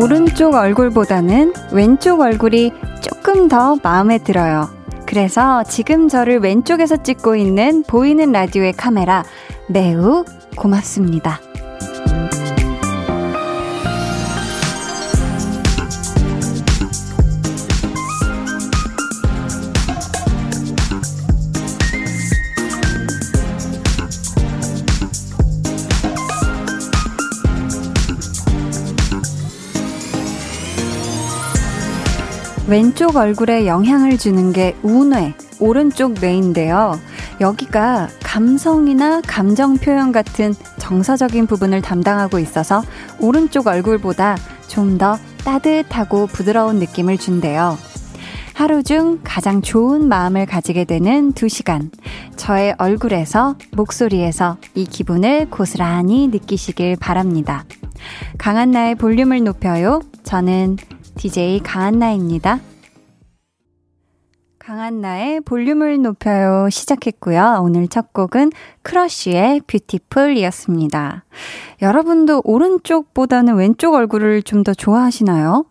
오른쪽 얼굴보다는 왼쪽 얼굴이 조금 더 마음에 들어요. 그래서 지금 저를 왼쪽에서 찍고 있는 보이는 라디오의 카메라 매우 고맙습니다. 왼쪽 얼굴에 영향을 주는 게 우뇌, 오른쪽 뇌인데요. 여기가 감성이나 감정 표현 같은 정서적인 부분을 담당하고 있어서 오른쪽 얼굴보다 좀 더 따뜻하고 부드러운 느낌을 준대요. 하루 중 가장 좋은 마음을 가지게 되는 두 시간. 저의 얼굴에서, 목소리에서 이 기분을 고스란히 느끼시길 바랍니다. 강한 나의 볼륨을 높여요. 저는 DJ 강한나입니다. 강한나의 볼륨을 높여요 시작했고요. 오늘 첫 곡은 크러쉬의 뷰티풀이었습니다. 여러분도 오른쪽보다는 왼쪽 얼굴을 좀 더 좋아하시나요?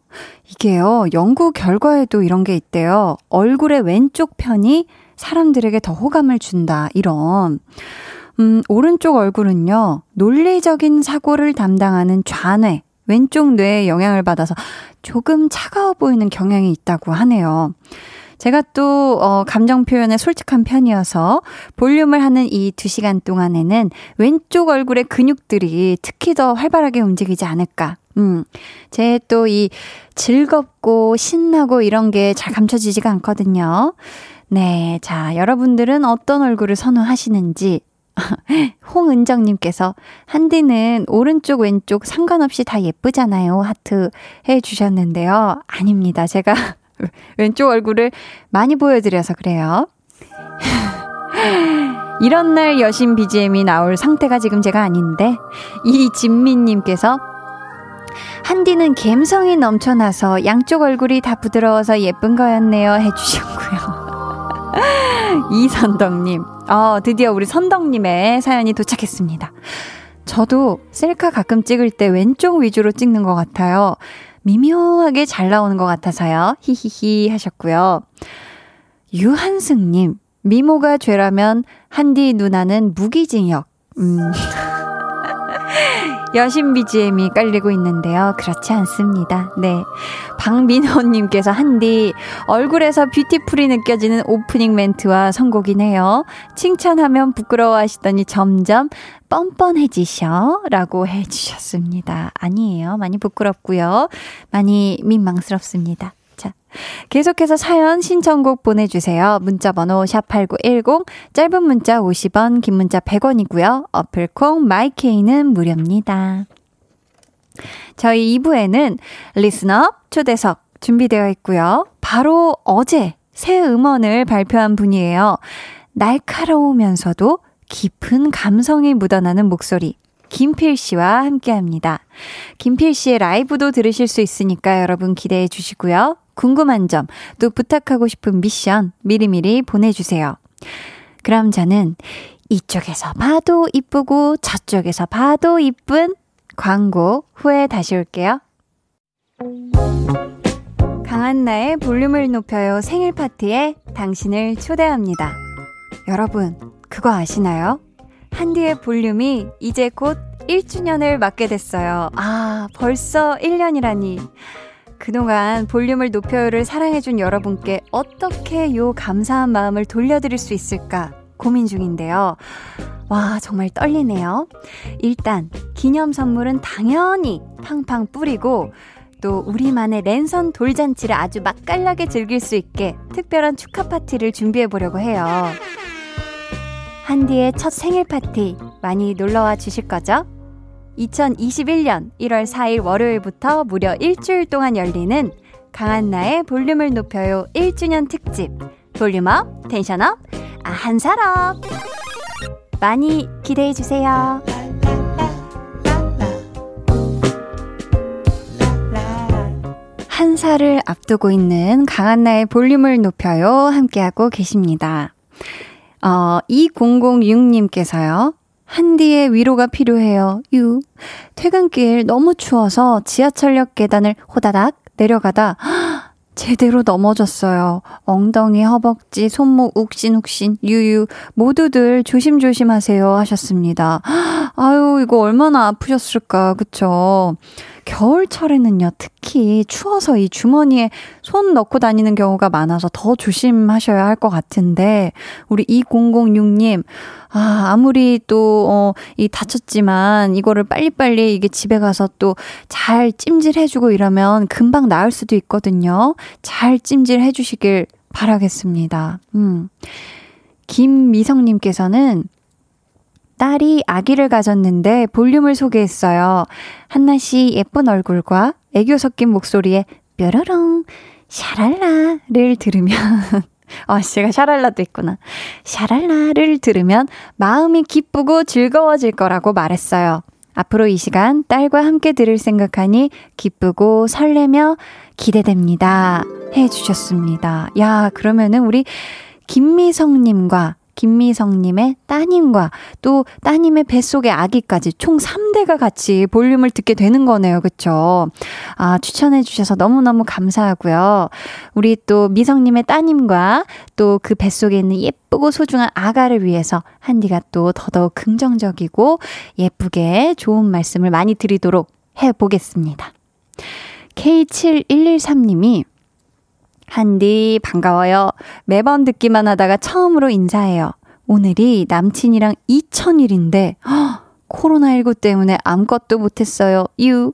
이게요, 연구 결과에도 이런 게 있대요. 얼굴의 왼쪽 편이 사람들에게 더 호감을 준다, 이런. 음, 오른쪽 얼굴은요, 논리적인 사고를 담당하는 좌뇌, 왼쪽 뇌에 영향을 받아서 조금 차가워 보이는 경향이 있다고 하네요. 제가 또, 어, 감정 표현에 솔직한 편이어서 볼륨을 하는 이 두 시간 동안에는 왼쪽 얼굴의 근육들이 특히 더 활발하게 움직이지 않을까. 음, 제 또 이 즐겁고 신나고 이런 게 잘 감춰지지가 않거든요. 네. 자, 여러분들은 어떤 얼굴을 선호하시는지 홍은정님께서 한디는 오른쪽 왼쪽 상관없이 다 예쁘잖아요. 하트 해주셨는데요. 아닙니다. 제가 왼쪽 얼굴을 많이 보여드려서 그래요. 이런 날 여신 BGM이 나올 상태가 지금 제가 아닌데 이진민님께서 한디는 감성이 넘쳐나서 양쪽 얼굴이 다 부드러워서 예쁜 거였네요 해주셨고요. 이선덕님, 어, 드디어 우리 선덕님의 사연이 도착했습니다. 저도 셀카 가끔 찍을 때 왼쪽 위주로 찍는 것 같아요. 미묘하게 잘 나오는 것 같아서요. 히히히 하셨고요. 유한승님, 미모가 죄라면 한디 누나는 무기징역. 음. 여신 BGM이 깔리고 있는데요. 그렇지 않습니다. 네. 박민호님께서 한디, 얼굴에서 뷰티풀이 느껴지는 오프닝 멘트와 선곡이네요. 칭찬하면 부끄러워하시더니 점점 뻔뻔해지셔. 라고 해주셨습니다. 아니에요. 많이 부끄럽고요. 많이 민망스럽습니다. 계속해서 사연 신청곡 보내주세요. 문자번호 샵8910, 짧은 문자 50원, 긴 문자 100원이고요. 어플콩 마이케이는 무료입니다. 저희 2부에는 리스너 초대석 준비되어 있고요. 바로 어제 새 음원을 발표한 분이에요. 날카로우면서도 깊은 감성이 묻어나는 목소리. 김필 씨와 함께 합니다. 김필 씨의 라이브도 들으실 수 있으니까 여러분 기대해 주시고요. 궁금한 점, 또 부탁하고 싶은 미션 미리미리 보내주세요. 그럼 저는 이쪽에서 봐도 이쁘고 저쪽에서 봐도 이쁜 광고 후에 다시 올게요. 강한나의 볼륨을 높여요 생일 파티에 당신을 초대합니다. 여러분, 그거 아시나요? 한디의 볼륨이 이제 곧 1주년을 맞게 됐어요. 아, 벌써 1년이라니. 그동안 볼륨을 높여요를 사랑해준 여러분께 어떻게 요 감사한 마음을 돌려드릴 수 있을까 고민 중인데요. 와, 정말 떨리네요. 일단, 기념 선물은 당연히 팡팡 뿌리고, 또 우리만의 랜선 돌잔치를 아주 맛깔나게 즐길 수 있게 특별한 축하 파티를 준비해 보려고 해요. 한디의 첫 생일 파티 많이 놀러와 주실 거죠? 2021년 1월 4일 월요일부터 무려 일주일 동안 열리는 강한나의 볼륨을 높여요 1주년 특집 볼륨업, 텐션업, 아, 한사업 많이 기대해 주세요. 한사를 앞두고 있는 강한나의 볼륨을 높여요. 함께하고 계십니다. 어, 2006님께서요. 한디의 위로가 필요해요. 유. 퇴근길 너무 추워서 지하철역 계단을 호다닥 내려가다 제대로 넘어졌어요. 엉덩이, 허벅지, 손목 욱신욱신, 유유 모두들 조심조심하세요 하셨습니다. 아유 이거 얼마나 아프셨을까 그쵸? 겨울철에는요, 특히 추워서 이 주머니에 손 넣고 다니는 경우가 많아서 더 조심하셔야 할 것 같은데, 우리 2006님, 아, 아무리 또, 어, 이 다쳤지만 이거를 빨리빨리 이게 집에 가서 또 잘 찜질해주고 이러면 금방 나을 수도 있거든요. 잘 찜질해주시길 바라겠습니다. 음. 김미성님께서는 딸이 아기를 가졌는데 볼륨을 소개했어요. 한나 씨 예쁜 얼굴과 애교 섞인 목소리에 뾰로롱 샤랄라를 들으면 어, 제가 샤랄라도 있구나. 샤랄라를 들으면 마음이 기쁘고 즐거워질 거라고 말했어요. 앞으로 이 시간 딸과 함께 들을 생각하니 기쁘고 설레며 기대됩니다. 해 주셨습니다. 야, 그러면은 우리 김미성님과 김미성님의 따님과 또 따님의 뱃속의 아기까지 총 3대가 같이 볼륨을 듣게 되는 거네요. 그쵸? 아, 추천해주셔서 너무너무 감사하고요. 우리 또 미성님의 따님과 또 그 뱃속에 있는 예쁘고 소중한 아가를 위해서 한디가 또 더더욱 긍정적이고 예쁘게 좋은 말씀을 많이 드리도록 해보겠습니다. K7113님이 한디, 반가워요. 매번 듣기만 하다가 처음으로 인사해요. 오늘이 남친이랑 2000일인데, 코로나19 때문에 아무것도 못했어요. 유.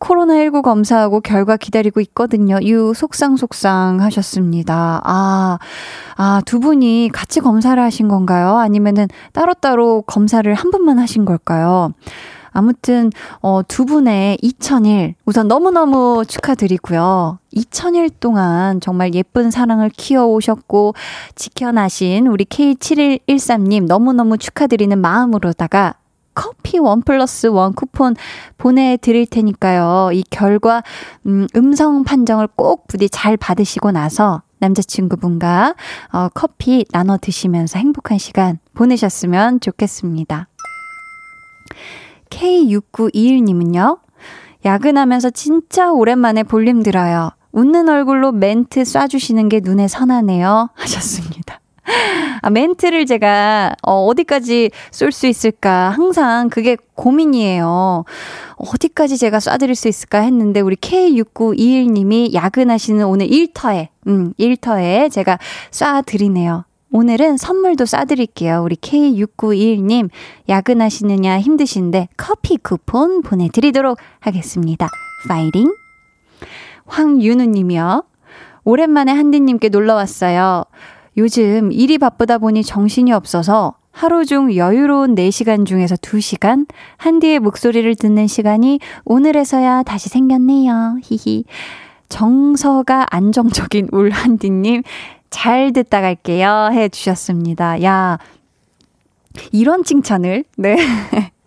코로나19 검사하고 결과 기다리고 있거든요. 유. 속상속상 하셨습니다. 아, 아, 두 분이 같이 검사를 하신 건가요? 아니면은 따로따로 검사를 한 번만 하신 걸까요? 아무튼 어, 두 분의 2000일 우선 너무너무 축하드리고요. 2000일 동안 정말 예쁜 사랑을 키워오셨고 지켜나신 우리 K7113님 너무너무 축하드리는 마음으로다가 커피 원 플러스 원 쿠폰 보내드릴 테니까요. 이 결과, 음, 음성 판정을 꼭 부디 잘 받으시고 나서 남자친구분과 어, 커피 나눠 드시면서 행복한 시간 보내셨으면 좋겠습니다. K6921님은요, 야근하면서 진짜 오랜만에 볼륨 들어요. 웃는 얼굴로 멘트 쏴주시는 게 눈에 선하네요. 하셨습니다. 아, 멘트를 제가, 어, 어디까지 쏠 수 있을까. 항상 그게 고민이에요. 어디까지 제가 쏴드릴 수 있을까 했는데, 우리 K6921님이 야근하시는 오늘 일터에, 음, 일터에 제가 쏴드리네요. 오늘은 선물도 쏴드릴게요. 우리 K6921님, 야근하시느냐 힘드신데 커피 쿠폰 보내드리도록 하겠습니다. 파이팅! 황윤우 님이요. 오랜만에 한디님께 놀러 왔어요. 요즘 일이 바쁘다 보니 정신이 없어서 하루 중 여유로운 4시간 중에서 2시간 한디의 목소리를 듣는 시간이 오늘에서야 다시 생겼네요. 히히. 정서가 안정적인 울한디님 잘 듣다 갈게요. 해 주셨습니다. 야, 이런 칭찬을, 네.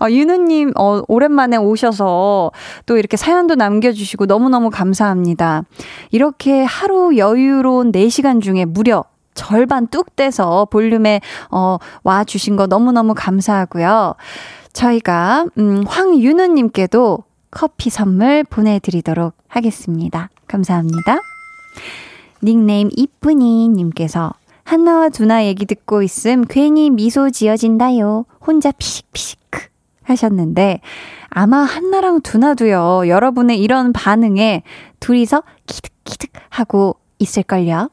어, 윤우님, 어, 오랜만에 오셔서 또 이렇게 사연도 남겨주시고 너무너무 감사합니다. 이렇게 하루 여유로운 4시간 중에 무려 절반 뚝 떼서 볼륨에, 어, 와 주신 거 너무너무 감사하고요. 저희가, 음, 황윤우님께도 커피 선물 보내드리도록 하겠습니다. 감사합니다. 닉네임 이쁜이 님께서 한나와 두나 얘기 듣고 있음 괜히 미소 지어진다요. 혼자 피식피식 하셨는데 아마 한나랑 두나도요. 여러분의 이런 반응에 둘이서 키득키득 하고 있을걸요.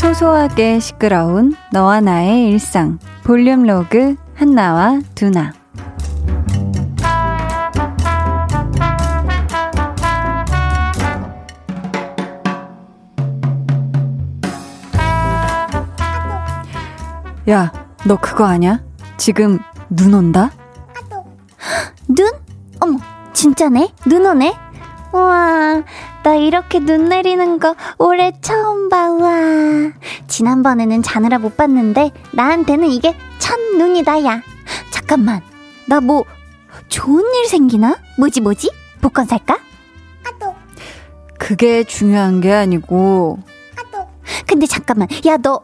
소소하게 시끄러운 너와 나의 일상 볼륨 로그 한나와 두나 야, 너 그거 아냐? 지금 눈 온다? 눈? 어머, 진짜네? 눈 오네? 우와, 나 이렇게 눈 내리는 거 올해 처음 봐, 와. 지난번에는 자느라 못 봤는데, 나한테는 이게 첫 눈이다, 야. 잠깐만. 나 뭐, 좋은 일 생기나? 뭐지, 뭐지? 복권 살까? 아또. 그게 중요한 게 아니고. 아 또. 근데 잠깐만. 야, 너,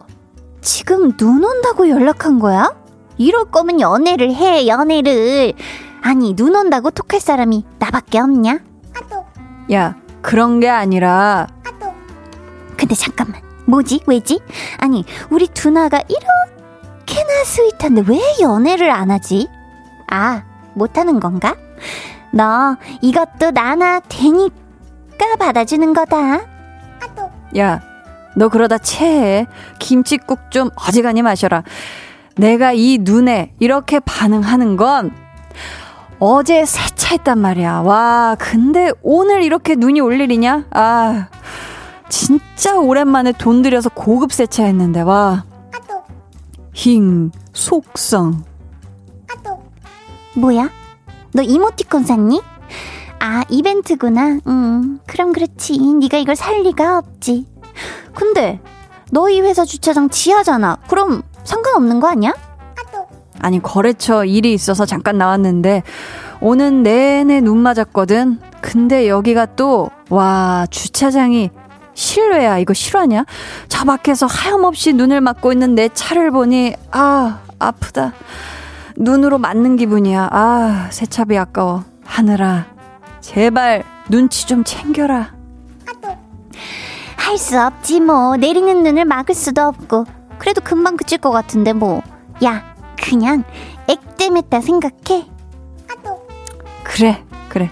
지금 눈 온다고 연락한 거야? 이럴 거면 연애를 해, 연애를. 아니, 눈 온다고 톡할 사람이 나밖에 없냐? 야, 그런 게 아니라. 근데 잠깐만. 뭐지? 왜지? 아니, 우리 두나가 이렇게나 sweet한데 왜 연애를 안 하지? 아, 못하는 건가? 너 이것도 나나 되니까 받아주는 거다. 야, 너 그러다 체해. 김치국 좀 어지간히 마셔라. 내가 이 눈에 이렇게 반응하는 건 어제 세차했단 말이야. 와, 근데 오늘 이렇게 눈이 올 일이냐? 아, 진짜 오랜만에 돈 들여서 고급 세차했는데, 와. 힝, 속성. 뭐야? 너 이모티콘 샀니? 아, 이벤트구나. 음, 그럼 그렇지. 네가 이걸 살 리가 없지. 근데 너희 회사 주차장 지하잖아. 그럼 상관없는 거 아니야? 아니 거래처 일이 있어서 잠깐 나왔는데 오는 내내 눈 맞았거든. 근데 여기가 또 와 주차장이 실외야. 이거 실화냐? 저 밖에서 하염없이 눈을 맞고 있는 내 차를 보니 아 아프다. 눈으로 맞는 기분이야. 아 세차비 아까워. 하늘아 제발 눈치 좀 챙겨라. 할 수 없지 뭐 내리는 눈을 막을 수도 없고 그래도 금방 그칠 것 같은데 뭐. 야 그냥 액땜했다 생각해. 그래, 그래.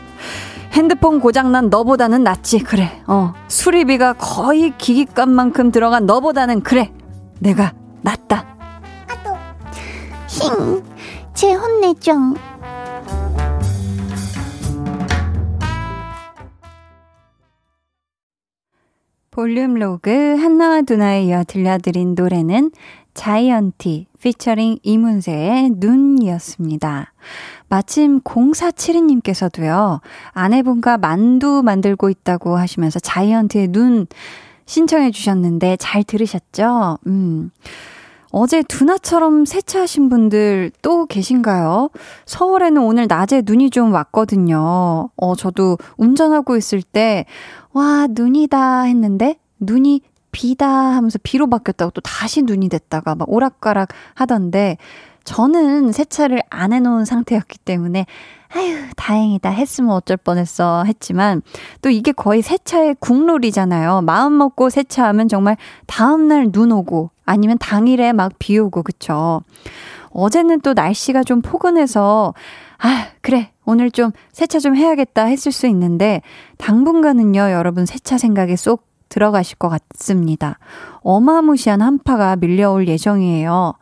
핸드폰 고장난 너보다는 낫지, 그래. 어. 수리비가 거의 기기값만큼 들어간 너보다는 그래. 내가 낫다. 힝, 제 혼내줘. 볼륨 로그 한나와 두나에 이어 들려드린 노래는 자이언티 피처링 이문세의 눈이었습니다. 마침 0472님께서도요, 아내분과 만두 만들고 있다고 하시면서 자이언티의 눈 신청해 주셨는데 잘 들으셨죠? 음. 어제 두나처럼 세차하신 분들 또 계신가요? 서울에는 오늘 낮에 눈이 좀 왔거든요. 어, 저도 운전하고 있을 때, 와, 눈이다 했는데, 눈이 비다 하면서 비로 바뀌었다고 또 다시 눈이 됐다가 막 오락가락 하던데, 저는 세차를 안 해놓은 상태였기 때문에, 아유, 다행이다. 했으면 어쩔 뻔했어. 했지만, 또 이게 거의 세차의 국룰이잖아요. 마음 먹고 세차하면 정말 다음날 눈 오고, 아니면 당일에 막 비 오고, 그쵸. 어제는 또 날씨가 좀 포근해서, 아, 그래. 오늘 좀 세차 좀 해야겠다 했을 수 있는데, 당분간은요, 여러분 세차 생각에 쏙 들어가실 것 같습니다. 어마무시한 한파가 밀려올 예정이에요.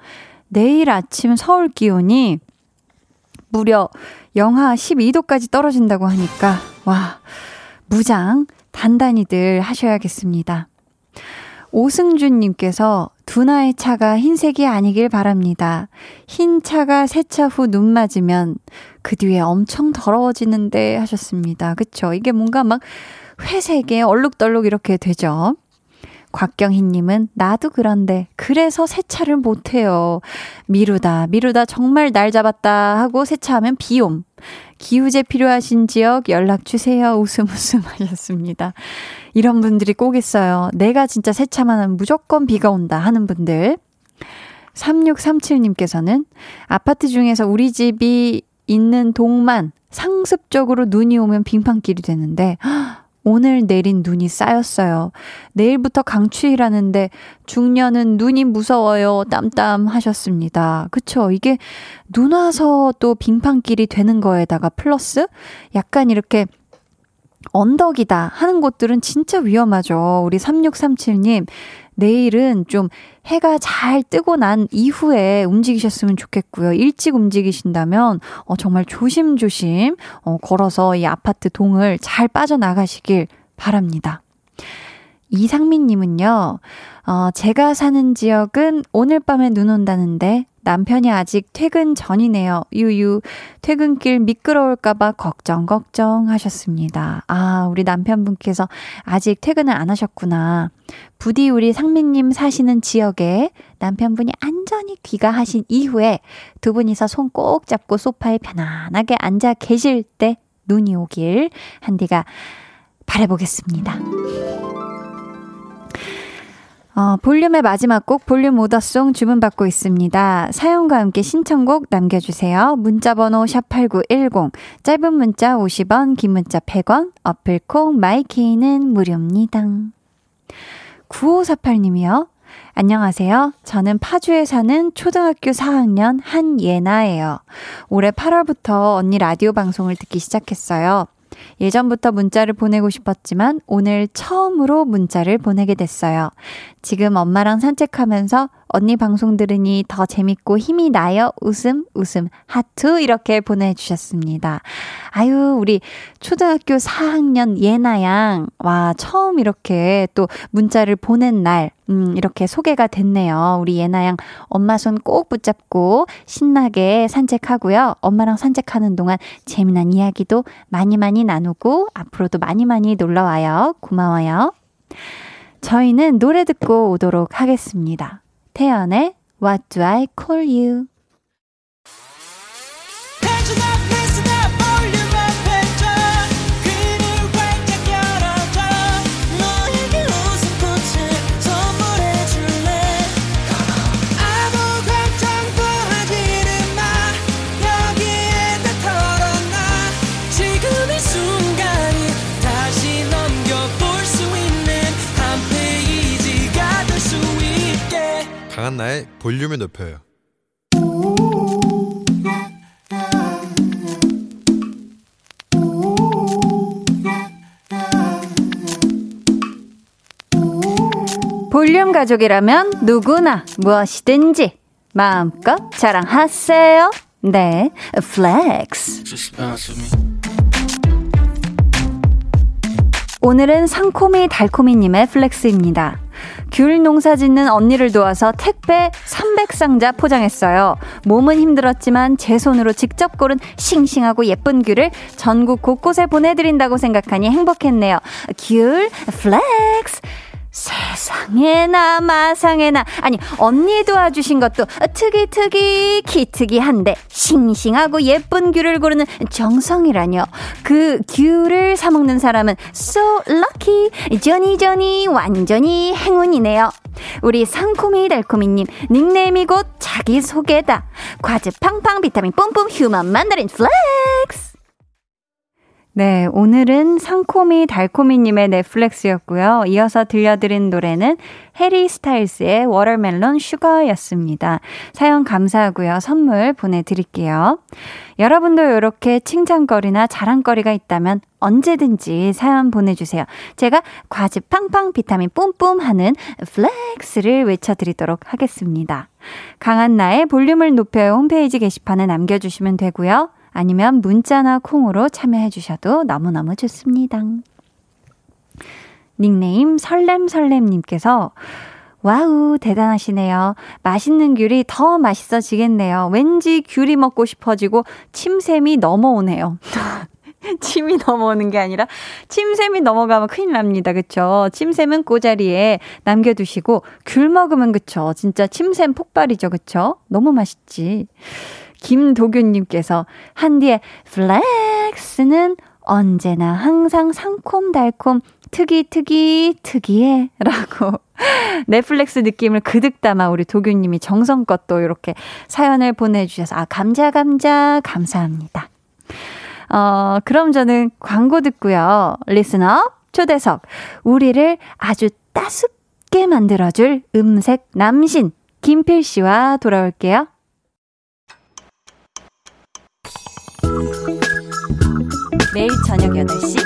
내일 아침 서울 기온이 무려 영하 12도까지 떨어진다고 하니까, 와, 무장 단단히들 하셔야겠습니다. 오승준님께서 두나의 차가 흰색이 아니길 바랍니다. 흰 차가 세차 후 눈 맞으면 그 뒤에 엄청 더러워지는데 하셨습니다. 그쵸? 이게 뭔가 막 회색에 얼룩덜룩 이렇게 되죠. 곽경희님은 나도 그런데 그래서 세차를 못해요. 미루다 미루다 정말 날 잡았다 하고 세차하면 비옴. 기우제 필요하신 지역 연락 주세요. 웃음 웃음 하셨습니다. 이런 분들이 꼭 있어요. 내가 진짜 세차만 하면 무조건 비가 온다 하는 분들. 3637님께서는 아파트 중에서 우리 집이 있는 동만 상습적으로 눈이 오면 빙판길이 되는데 오늘 내린 눈이 쌓였어요. 내일부터 강추위라는데 중년은 눈이 무서워요. 땀땀 하셨습니다. 그쵸? 이게 눈 와서 또 빙판길이 되는 거에다가 플러스 약간 이렇게 언덕이다 하는 곳들은 진짜 위험하죠. 우리 3637님, 내일은 좀 해가 잘 뜨고 난 이후에 움직이셨으면 좋겠고요. 일찍 움직이신다면 어, 정말 조심조심 어, 걸어서 이 아파트 동을 잘 빠져나가시길 바랍니다. 이상민님은요, 어, 제가 사는 지역은 오늘 밤에 눈 온다는데 남편이 아직 퇴근 전이네요. 유유. 퇴근길 미끄러울까봐 걱정, 걱정 하셨습니다. 아, 우리 남편분께서 아직 퇴근을 안 하셨구나. 부디 우리 상민님 사시는 지역에 남편분이 안전히 귀가하신 이후에 두 분이서 손 꼭 잡고 소파에 편안하게 앉아 계실 때 눈이 오길 한디가 바래보겠습니다. 어, 볼륨의 마지막 곡 볼륨 오더송 주문받고 있습니다. 사연과 함께 신청곡 남겨주세요. 문자번호 샵8910 짧은 문자 50원 긴 문자 100원 어플콩 마이케이는 무료입니다. 9548님이요. 안녕하세요. 저는 파주에 사는 초등학교 4학년 한예나예요. 올해 8월부터 언니 라디오 방송을 듣기 시작했어요. 예전부터 문자를 보내고 싶었지만 오늘 처음으로 문자를 보내게 됐어요. 지금 엄마랑 산책하면서 언니 방송 들으니 더 재밌고 힘이 나요. 웃음, 웃음, 하트 이렇게 보내주셨습니다. 아유, 우리 초등학교 4학년 예나양. 와, 처음 이렇게 또 문자를 보낸 날, 음, 이렇게 소개가 됐네요. 우리 예나양 엄마 손 꼭 붙잡고 신나게 산책하고요. 엄마랑 산책하는 동안 재미난 이야기도 많이 많이 나누고 앞으로도 많이 많이 놀러 와요. 고마워요. 저희는 노래 듣고 오도록 하겠습니다. 태연의 What Do I Call You? 강한나의 볼륨을 높여요. 볼륨 가족이라면 누구나 무엇이든지 마음껏 자랑하세요. 네, flex. 오늘은 상코미 달코미님의 flex입니다. 귤 농사 짓는 언니를 도와서 택배 300상자 포장했어요. 몸은 힘들었지만 제 손으로 직접 고른 싱싱하고 예쁜 귤을 전국 곳곳에 보내드린다고 생각하니 행복했네요. 귤 flex! 세상에나 마상에나. 아니 언니 도와주신 것도 특이특이 기특이한데 싱싱하고 예쁜 귤을 고르는 정성이라뇨. 그 귤을 사 먹는 사람은 so lucky. 저니저니 완전히 행운이네요. 우리 상코미 달코미님 닉네임이 곧 자기소개다. 과즙 팡팡 비타민 뿜뿜 human mandarin flex 네, 오늘은 상코미 달코미님의 네 flex였고요. 이어서 들려드린 노래는 해리 스타일스의 Watermelon Sugar였습니다. 사연 감사하고요. 선물 보내드릴게요. 여러분도 이렇게 칭찬거리나 자랑거리가 있다면 언제든지 사연 보내주세요. 제가 과즙 팡팡 비타민 뿜뿜 하는 flex를 외쳐드리도록 하겠습니다. 강한나의 볼륨을 높여 홈페이지 게시판에 남겨주시면 되고요. 아니면 문자나 콩으로 참여해 주셔도 너무너무 좋습니다. 닉네임 설렘설렘님께서 와우, 대단하시네요. 맛있는 귤이 더 맛있어지겠네요. 왠지 귤이 먹고 싶어지고 침샘이 넘어오네요. 침이 넘어오는 게 아니라 침샘이 넘어가면 큰일 납니다. 그쵸? 침샘은 그 자리에 남겨두시고 귤 먹으면 그쵸? 진짜 침샘 폭발이죠. 그쵸? 너무 맛있지. 김도균님께서 한디의 flex는 언제나 항상 상콤달콤 특이 특이 특이해 라고 넷플릭스 느낌을 그득 담아 우리 도균님이 정성껏 또 이렇게 사연을 보내주셔서 아 감자 감자 감사합니다. 어 그럼 저는 광고 듣고요. 리스너 초대석 우리를 아주 따숩게 만들어줄 음색 남신 김필 씨와 돌아올게요. 매일 저녁 8시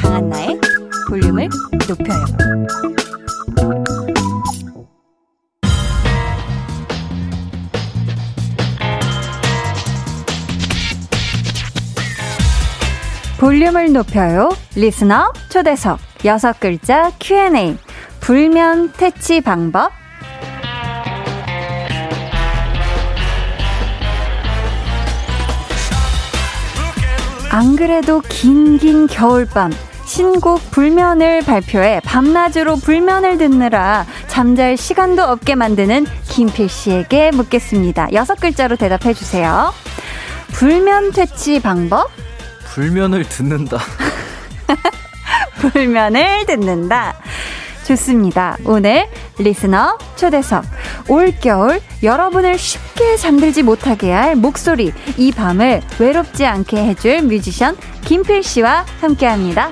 강한나의 볼륨을 높여요. 볼륨을 높여요. 리스너 초대석 여섯 글자 Q&A 불면 퇴치 방법 안 그래도 긴긴 겨울밤 신곡 불면을 발표해 밤낮으로 불면을 듣느라 잠잘 시간도 없게 만드는 김필 씨에게 묻겠습니다. 여섯 글자로 대답해 주세요. 불면 퇴치 방법? 불면을 듣는다. 불면을 듣는다. 좋습니다. 오늘 리스너 초대석. 올겨울 여러분을 쉽게 잠들지 못하게 할 목소리, 이 밤을 외롭지 않게 해줄 뮤지션 김필 씨와 함께 합니다.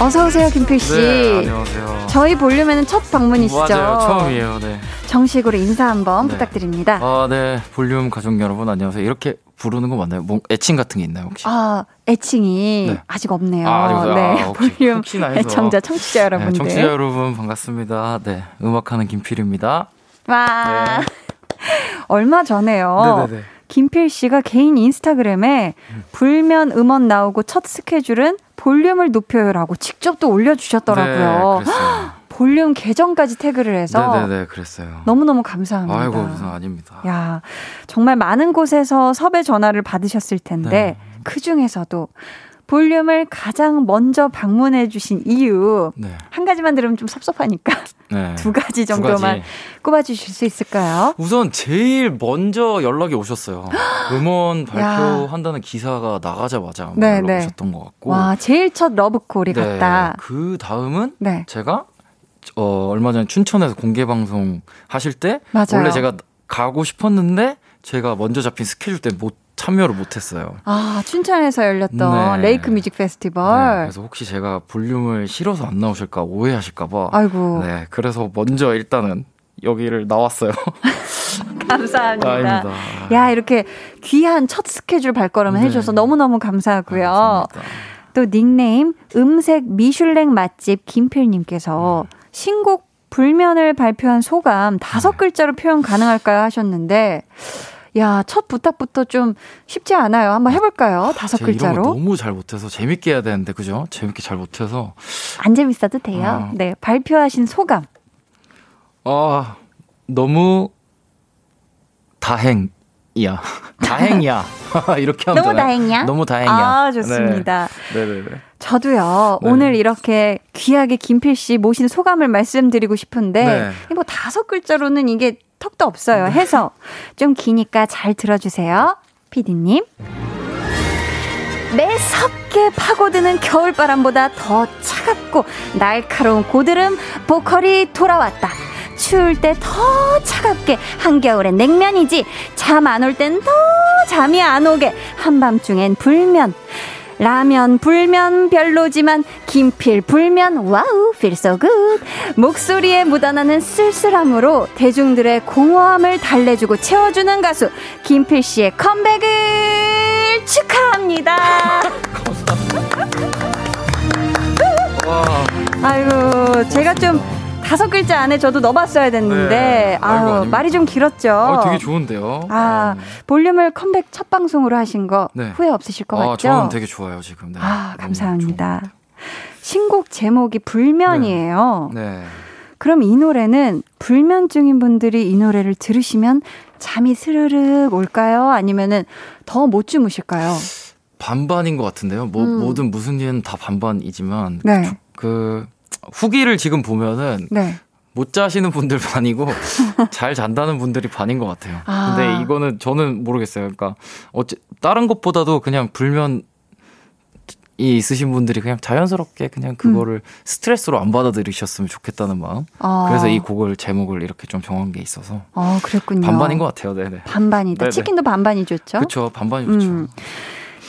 어서 오세요, 김필 씨. 네, 안녕하세요. 저희 볼륨에는 첫 방문이시죠? 맞아요. 처음이에요. 네. 정식으로 인사 한번 네. 부탁드립니다. 아, 네. 볼륨 가족 여러분 안녕하세요. 이렇게 부르는 거 맞나요? 뭐 애칭 같은 게 있나요, 혹시? 아, 애칭이 네. 아직 없네요. 아, 아직? 네, 아, 혹시- 볼륨. 애청자, 청취자 네, 여러분들. 청취자 여러분 반갑습니다. 네. 음악하는 김필입니다. 와. 네. 얼마 전에요. 네네네. 김필 씨가 개인 인스타그램에 불면 음원 나오고 첫 스케줄은 볼륨을 높여요라고 직접 또 올려주셨더라고요. 네. 볼륨 계정까지 태그를 해서 네네네, 그랬어요. 너무너무 감사합니다. 아이고, 무슨 아닙니다. 야, 정말 많은 곳에서 섭외 전화를 받으셨을 텐데 네. 그 중에서도 볼륨을 가장 먼저 방문해 주신 이유 네. 한 가지만 들으면 좀 섭섭하니까 네. 두 가지 두 정도만 가지. 꼽아 주실 수 있을까요? 우선 제일 먼저 연락이 오셨어요. 음원 발표한다는 기사가 나가자마자 네, 연락 네. 오셨던 것 같고. 와, 제일 첫 러브콜이 네, 같다. 그 다음은 네. 제가 어, 얼마 전에 춘천에서 공개 방송 하실 때 맞아요. 원래 제가 가고 싶었는데 제가 먼저 잡힌 스케줄 때문에 못 참여를 못했어요. 아, 춘천에서 열렸던 네. 레이크 뮤직 네, 페스티벌. 그래서 혹시 제가 볼륨을 싫어서 안 나오실까 오해하실까봐. 아이고, 네, 그래서 먼저 일단은 여기를 나왔어요. 감사합니다. 아닙니다. 야, 이렇게 귀한 첫 스케줄 발걸음 네. 해줘서 너무 너무 감사하고요. 감사합니다. 또 닉네임 음색 미슐랭 맛집 김필님께서 신곡 불면을 발표한 소감 다섯 네. 글자로 표현 가능할까요 하셨는데 야 첫 부탁부터 좀 쉽지 않아요. 한번 해볼까요? 다섯 글자로 너무 잘 못해서 재밌게 해야 되는데 그죠? 재밌게 잘 못해서 안 재밌어도 돼요. 아. 네 발표하신 소감 아 너무 다행이야 다행이야 이렇게 하면 너무 되나요? 다행이야? 너무 다행이야 아 좋습니다. 네. 네네네 저도요 네. 오늘 이렇게 귀하게 김필 씨 모신 소감을 말씀드리고 싶은데 네. 뭐 다섯 글자로는 이게 턱도 없어요. 해서 좀 기니까 잘 들어주세요, 피디님. 매섭게 파고드는 겨울바람보다 더 차갑고 날카로운 고드름 보컬이 돌아왔다. 추울 때 더 차갑게 한겨울엔 냉면이지 잠 안 올 땐 더 잠이 안 오게 한밤중엔 불면 라면 불면 별로지만 김필 불면 wow feel so good 목소리에 묻어나는 쓸쓸함으로 대중들의 공허함을 달래주고 채워주는 가수 김필 씨의 컴백을 축하합니다. 와 아이고 제가 좀 다섯 글자 안에 저도 넣어봤어야 됐는데 네. 아유. 말이 좀 길었죠. 어, 되게 좋은데요 아 어. 볼륨을 컴백 첫 방송으로 하신 거 네. 후회 없으실 것 아, 같죠? 저는 되게 좋아요 지금 네. 아 감사합니다. 신곡 제목이 불면이에요. 같아요. 네 그럼 이 노래는 불면증인 분들이 이 노래를 들으시면 잠이 스르륵 올까요? 아니면은 더 못 주무실까요? 반반인 것 같은데요 뭐, 음. 모든 무슨 일은 다 반반이지만 네. 그 후기를 지금 보면은 네. 못 자시는 분들 반이고 잘 잔다는 분들이 반인 것 같아요. 아. 근데 이거는 저는 모르겠어요. 그러니까 어째 다른 것보다도 그냥 불면 이 있으신 분들이 그냥 자연스럽게 그냥 그거를 스트레스로 안 받아들이셨으면 좋겠다는 마음. 음. 어. 그래서 이 곡을 제목을 이렇게 좀 정한 게 있어서 어, 그랬군요. 반반인 것 같아요. 네네. 반반이다. 네네. 치킨도 반반이 좋죠? 그렇죠. 반반이 좋죠. 음.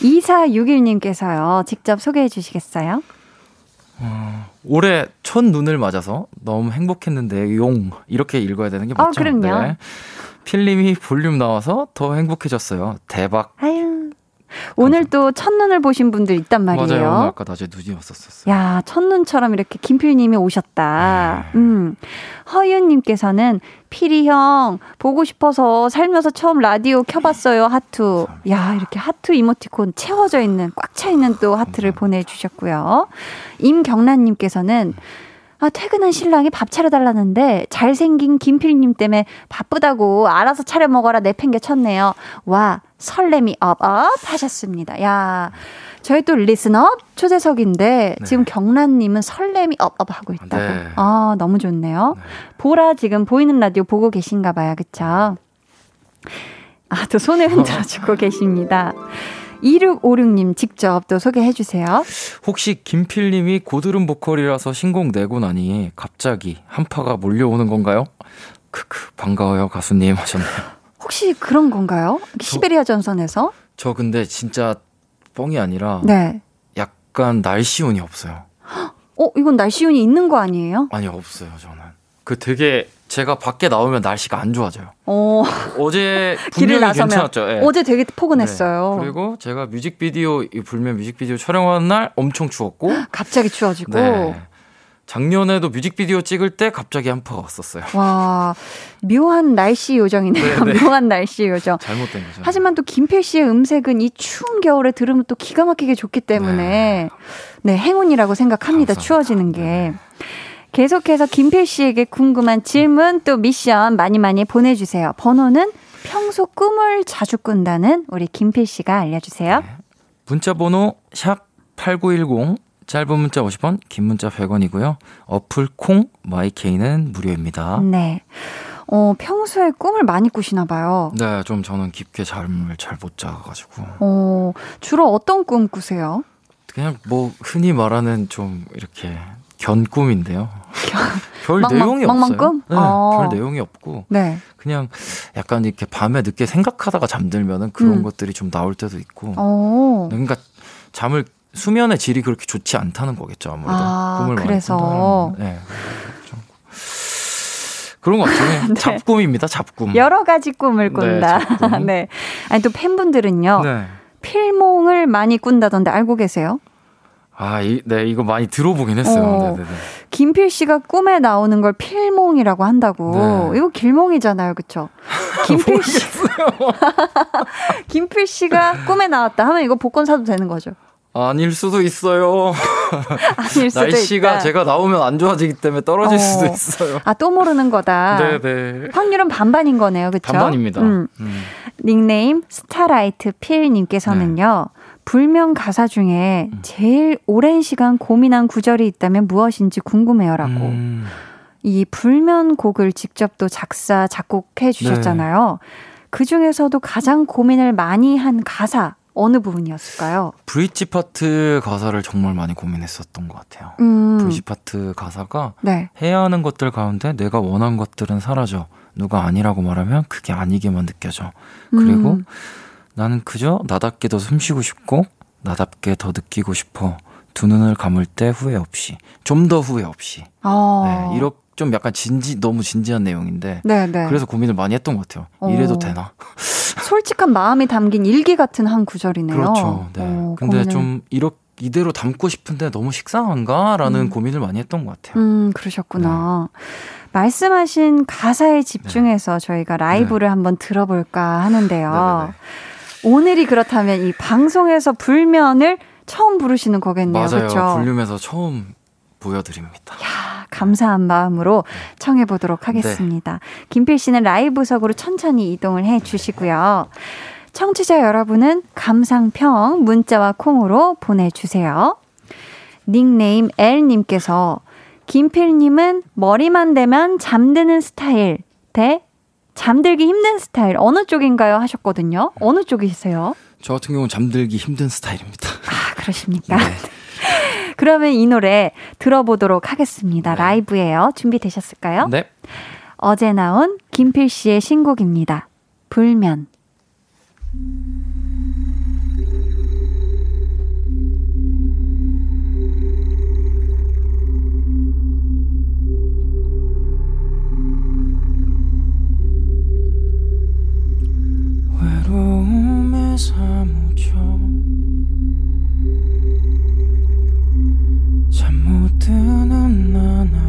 2461님께서요. 직접 소개해 주시겠어요? 올해 첫 눈을 맞아서 너무 행복했는데 용 이렇게 읽어야 되는 게 어, 맞죠? 그럼요. 필님이 볼륨 나와서 더 행복해졌어요. 대박. 아유. 오늘 또 첫눈을 보신 분들 있단 말이에요. 맞아요. 아까 낮에 눈이 왔었었어요. 야, 첫눈처럼 이렇게 김필님이 오셨다. 네. 음. 허윤님께서는 필이 형 보고 싶어서 살면서 처음 라디오 켜봤어요 하트. 야 이렇게 하트 이모티콘 채워져 있는 꽉 차 있는 또 하트를 보내주셨고요. 임경란님께서는 아, 퇴근한 신랑이 밥 차려달라는데 잘생긴 김필님 때문에 바쁘다고 알아서 차려 먹어라 내팽개쳤네요. 와 설렘이 up up 하셨습니다. 야 저희 또 listener 초대석인데 네. 지금 경란님은 설렘이 up up 하고 있다고. 네. 아 너무 좋네요. 네. 보라 지금 보이는 라디오 보고 계신가 봐요. 그쵸? 아, 또 손을 흔들어 주고 계십니다. 2656님 직접 또 소개해 주세요. 혹시 김필님이 고드름 보컬이라서 신곡 내고 나니 갑자기 한파가 몰려오는 건가요? 크크 반가워요 가수님 하셨네요. 혹시 그런 건가요? 시베리아 전선에서? 저 근데 진짜 뻥이 아니라 네. 약간 날씨운이 없어요. 어, 이건 날씨운이 있는 거 아니에요? 아니 없어요 저는. 그 되게 제가 밖에 나오면 날씨가 안 좋아져요. 어, 어제 길을 나서면 괜찮았죠. 예. 어제 되게 포근했어요. 네. 그리고 제가 뮤직비디오 이 불면 뮤직비디오 촬영하는 날 엄청 추웠고 갑자기 추워지고. 네. 작년에도 뮤직비디오 찍을 때 갑자기 한파가 왔었어요. 와, 묘한 날씨 요정이네요. 네, 네. 묘한 날씨 요정. 잘못된 거죠. 하지만 또 김필 씨의 음색은 이 추운 겨울에 들으면 또 기가 막히게 좋기 때문에 네, 행운이라고 생각합니다. 감사합니다. 추워지는 게. 네. 계속해서 김필 씨에게 궁금한 질문 또 미션 많이 많이 보내주세요. 번호는 평소 꿈을 자주 꾼다는 우리 김필 씨가 알려주세요. 문자 번호 샵 8910 짧은 문자 50원, 긴 문자 100원이고요. 어플 콩 마이케이는 무료입니다. 네. 어, 평소에 꿈을 많이 꾸시나 봐요. 네, 좀 저는 깊게 잠을 잘 못 자가지고 어, 주로 어떤 꿈 꾸세요? 그냥 뭐 흔히 말하는 좀 이렇게 견 꿈인데요. 별 망망- 내용이 망망 없어요. 꿈? 네, 어. 별 내용이 없고 네. 그냥 약간 이렇게 밤에 늦게 생각하다가 잠들면은 그런 음. 것들이 좀 나올 때도 있고. 어. 그러니까 잠을 수면의 질이 그렇게 좋지 않다는 거겠죠 아무래도 아, 꿈을 그래서. 많이 꾼다는 네. 좀 그런 것 같아요. 그냥 잡꿈입니다. 잡꿈. 여러 가지 꿈을 꾼다. 네, 잡꿈. 네. 아니 또 팬분들은요. 네. 필몽을 많이 꾼다던데 알고 계세요? 아, 이, 네 이거 많이 들어보긴 했어요. 어. 네, 네, 네. 김필 씨가 꿈에 나오는 걸 필몽이라고 한다고. 네. 이거 길몽이잖아요, 그쵸? 김필 씨. 김필 씨가 꿈에 나왔다 하면 이거 복권 사도 되는 거죠. 아닐 수도 있어요. 아닐 수도 날씨가 있다. 제가 나오면 안 좋아지기 때문에 떨어질 어. 수도 있어요. 아, 또 모르는 거다. 네, 네. 확률은 반반인 거네요, 그쵸? 반반입니다. 음. 음. 닉네임 스타라이트 필님께서는요. 불면 가사 중에 음. 제일 오랜 시간 고민한 구절이 있다면 무엇인지 궁금해요라고. 음. 이 불면 곡을 직접 또 작사 작곡해 주셨잖아요. 네. 그 중에서도 가장 고민을 많이 한 가사 어느 부분이었을까요? bridge 파트 가사를 정말 많이 고민했었던 것 같아요. 음, 브릿지 파트 가사가 네. 해야 하는 것들 가운데 내가 원한 것들은 사라져. 누가 아니라고 말하면 그게 아니게만 느껴져. 그리고 음, 나는 그저 나답게 더 숨쉬고 싶고 나답게 더 느끼고 싶어. 두 눈을 감을 때 후회 없이. 좀 더 후회 없이. 어, 네, 이렇게 좀 약간 진지 너무 진지한 내용인데 네, 네. 그래서 고민을 많이 했던 것 같아요. 이래도 어. 되나? 솔직한 마음이 담긴 일기 같은 한 구절이네요. 그렇죠. 네. 어, 근데 고민을- 좀 이렇게 이대로 담고 싶은데 너무 식상한가라는 음. 고민을 많이 했던 것 같아요. 음, 그러셨구나. 말씀하신 가사에 집중해서 저희가 라이브를 한번 들어볼까 하는데요. 네. 네네네. 오늘이 그렇다면 이 방송에서 불면을 처음 부르시는 거겠네요. 맞아요. 그렇죠? 볼륨에서 처음 보여드립니다. 감사한 마음으로 청해 보도록 하겠습니다. 김필 씨는 라이브석으로 천천히 이동을 해 주시고요. 청취자 여러분은 감상평 문자와 콩으로 보내주세요. 닉네임 L님께서 김필님은 머리만 대면 잠드는 스타일 대 잠들기 힘든 스타일 어느 쪽인가요 하셨거든요. 어느 쪽이세요? 저 같은 경우는 잠들기 힘든 스타일입니다. 아 그러십니까? 네. 그러면 이 노래 들어보도록 하겠습니다. 네. 라이브예요. 준비되셨을까요? 네. 어제 나온 김필 씨의 신곡입니다. 불면. 외로움의 사무총 잠못 드는 나나.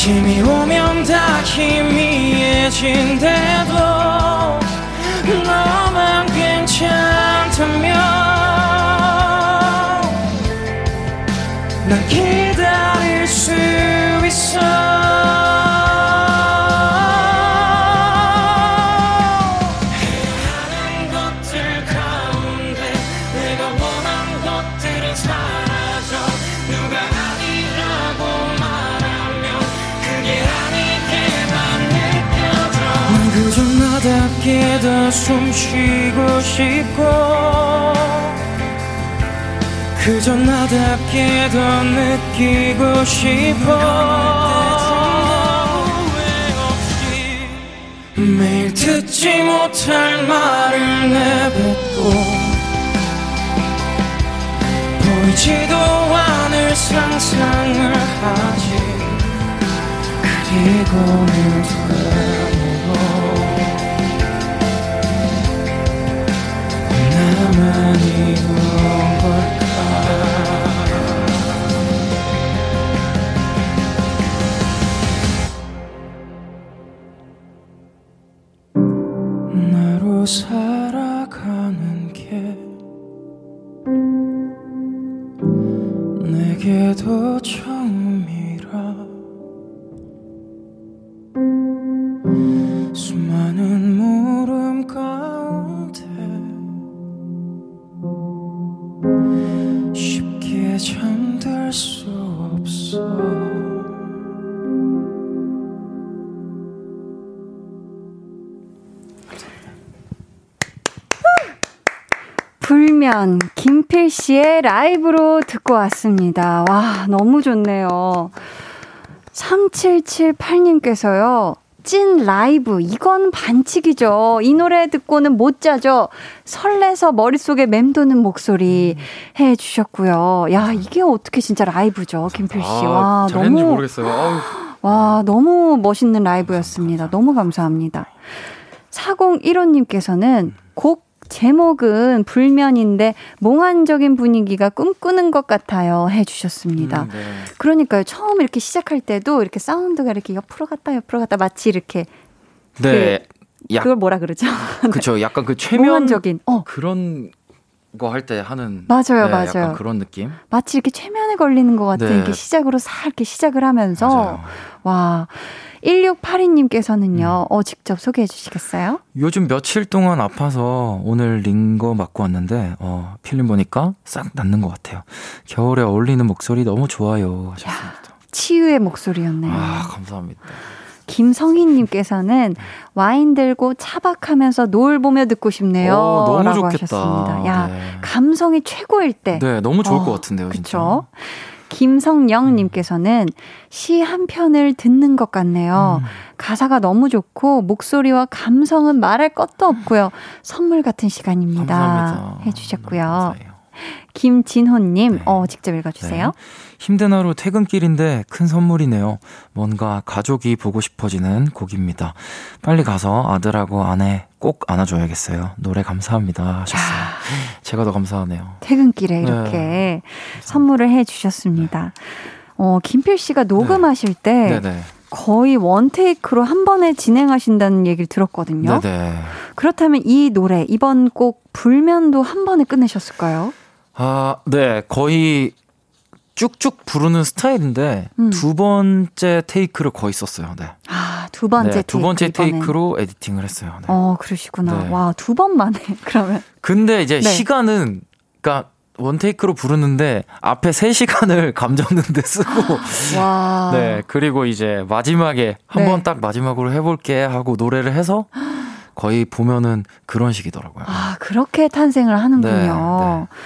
아침이 오면 다 희미해진대도 더 숨쉬고 싶고 그저 나답게 더 느끼고 싶어. 매일 듣지 못할 말을 내뱉고 보이지도 않을 상상을 하지. 그리고 늘 되물 나만 이런 걸 불면 김필 씨의 라이브로 듣고 왔습니다. 와, 너무 좋네요. 3778님께서요. 찐 라이브. 이건 반칙이죠. 이 노래 듣고는 못 자죠. 설레서 머릿속에 맴도는 목소리 해 주셨고요. 야, 이게 어떻게 진짜 라이브죠, 김필 씨. 아, 와, 너무 모르겠어요. 아우. 와, 너무 멋있는 라이브였습니다. 너무 감사합니다. 4015님께서는 곡 제목은 불면인데 몽환적인 분위기가 꿈꾸는 것 같아요 해주셨습니다. 음, 네. 그러니까요. 처음 이렇게 시작할 때도 이렇게 사운드가 이렇게 옆으로 갔다 옆으로 갔다 마치 이렇게 네. 약, 그걸 뭐라 그러죠? 그쵸. 약간 그 최면 몽환적인. 어, 그런 거할때 하는 맞아요, 네, 맞아요. 그런 느낌. 마치 이렇게 최면에 걸리는 것 같은 네. 이렇게 시작으로 싹 이렇게 시작을 하면서 맞아요. 와 1682님께서는요, 어, 직접 소개해 주시겠어요? 요즘 며칠 동안 아파서 오늘 링거 맞고 왔는데, 어, 필름 보니까 싹 낫는 것 같아요. 겨울에 어울리는 목소리 너무 좋아요. 하셨습니다. 치유의 목소리였네요. 아, 감사합니다. 김성희님께서는 와인 들고 차박하면서 노을 보며 듣고 싶네요. 오, 너무 라고 좋겠다. 하셨습니다. 야, 네. 감성이 최고일 때. 네, 너무 좋을 어, 것 같은데요, 진짜. 김성영님께서는 시 한 편을 듣는 것 같네요. 음. 가사가 너무 좋고 목소리와 감성은 말할 것도 없고요. 선물 같은 시간입니다. 감사합니다. 해주셨고요. 감사해요. 김진호님, 네. 어 직접 읽어주세요. 네. 힘든 하루 퇴근길인데 큰 선물이네요. 뭔가 가족이 보고 싶어지는 곡입니다. 빨리 가서 아들하고 아내 꼭 안아줘야겠어요. 노래 감사합니다. 하셨어요. 제가 더 감사하네요. 퇴근길에 이렇게 선물을 해 주셨습니다. 어 김필 씨가 녹음하실 때 네네. 거의 원테이크로 한 번에 진행하신다는 얘기를 들었거든요. 네네. 그렇다면 이 노래 이번 곡 불면도 한 번에 끝내셨을까요? 아, 네. 거의 쭉쭉 부르는 스타일인데 음. 두 번째 테이크를 거의 썼어요. 네. 아, 두 번째 네, 테이크. 두 번째 이번엔. 테이크로 에디팅을 했어요. 네. 어, 그러시구나. 네. 와, 두 번 만에 그러면. 근데 이제 네. 시간은 그러니까 원 테이크로 부르는데 앞에 세 시간을 감 잡는데 쓰고 와. 네 그리고 이제 마지막에 한 아. 네. 번딱 마지막으로 해 볼게 하고 노래를 해서 거의 보면은 그런 식이더라고요. 아, 그렇게 탄생을 하는군요. 네,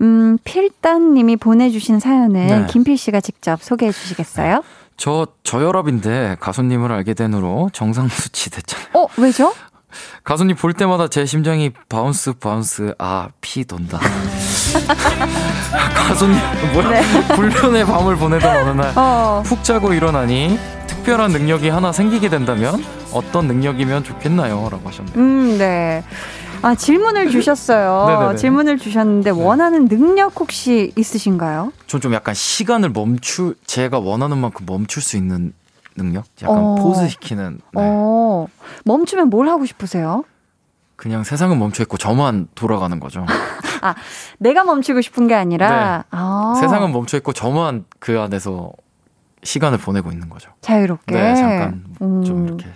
음, 필단 님이 보내 주신 사연은 네. 김필 씨가 직접 소개해 주시겠어요? 저 저혈압인데 가수님을 알게 된 후로 정상 수치 됐잖아요. 어, 왜죠? 가수님 볼 때마다 제 심장이 bounce bounce 아 피 돈다. 가수님 뭐야 불면의 밤을 보내던 어느 날 어, 푹 자고 일어나니 특별한 능력이 하나 생기게 된다면 어떤 능력이면 좋겠나요? 라고 하셨네요. 음, 네. 아, 질문을 주셨어요. 질문을 주셨는데 원하는 능력 혹시 있으신가요? 전 좀 약간 시간을 멈출 제가 원하는 만큼 멈출 수 있는 능력? 약간 어. 포즈 시키는 네. 어, 멈추면 뭘 하고 싶으세요? 그냥 세상은 멈춰 있고 저만 돌아가는 거죠. 내가 멈추고 싶은 게 아니라, 네. 아, 세상은 멈춰 있고 저만 그 안에서 시간을 보내고 있는 거죠. 자유롭게. 네, 잠깐 좀 음. 이렇게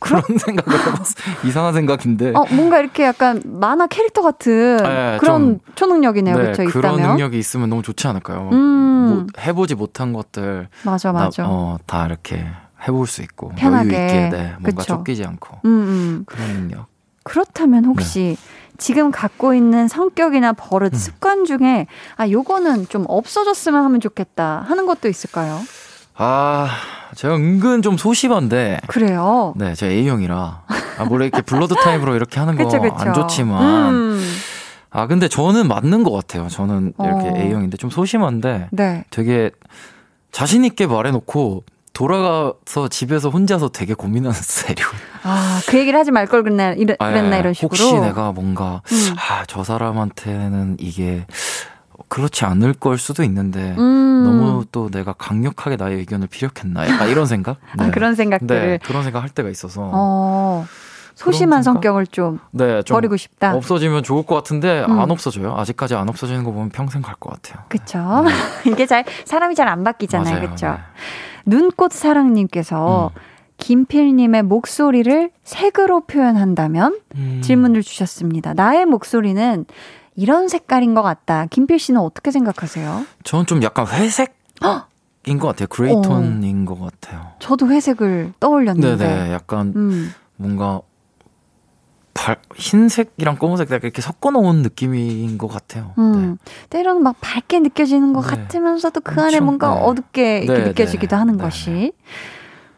그런 생각을 해봤어. 이상한 생각인데. 어, 뭔가 이렇게 약간 만화 캐릭터 같은 네, 그런 초능력이네요. 네, 그렇죠? 그런 있다면. 능력이 있으면 너무 좋지 않을까요? 음. 뭐 해보지 못한 것들 맞아, 나- 맞아. 어, 다 이렇게 해볼 수 있고 편하게. 여유 있게 네, 뭔가 그쵸. 쫓기지 않고 음, 음. 그런 능력. 그렇다면 혹시 네. 지금 갖고 있는 성격이나 버릇, 음. 습관 중에 아, 요거는 좀 없어졌으면 하면 좋겠다 하는 것도 있을까요? 아, 제가 은근 좀 소심한데 그래요. 네, 제가 A형이라 아, 물론 이렇게 blood type으로 이렇게 하는 거. 안 좋지만 음, 아 근데 저는 맞는 것 같아요. 저는 이렇게 어. A형인데 좀 소심한데 네. 되게 자신 있게 말해놓고 돌아가서 집에서 혼자서 되게 고민하는 스타일이거든요. 아, 그 얘기를 하지 말 걸 그랬나, 이래, 아, 그랬나 예. 이런 식으로. 혹시 내가 뭔가 음. 아, 저 사람한테는 이게 그렇지 않을 걸 수도 있는데 음. 너무 또 내가 강력하게 나의 의견을 피력했나 약간 이런 생각? 아, 그런 생각들을. 네, 그런 생각 할 때가 있어서 어, 소심한? 성격을 좀 네, 좀 버리고 싶다. 없어지면 좋을 것 같은데 음. 안 없어져요. 아직까지 안 없어지는 거 보면 평생 갈 것 같아요. 그쵸. 이게 잘, 사람이 잘 안 바뀌잖아요. 그쵸. 네. 눈꽃 사랑님께서 음. 김필님의 목소리를 색으로 표현한다면 음. 질문을 주셨습니다. 나의 목소리는 이런 색깔인 것 같다. 김필 씨는 어떻게 생각하세요? 저는 좀 약간 회색 인 것 같아요. gray tone인 것 같아요. 저도 회색을 떠올렸는데. 네네, 약간 음, 뭔가 발, 흰색이랑 검은색 이렇게 섞어 놓은 느낌인 것 같아요. 음. 때로는 막 밝게 느껴지는 것 네. 같으면서도 그 안에 뭔가 네. 어둡게 이렇게 네, 느껴지기도 네. 하는 네, 것이.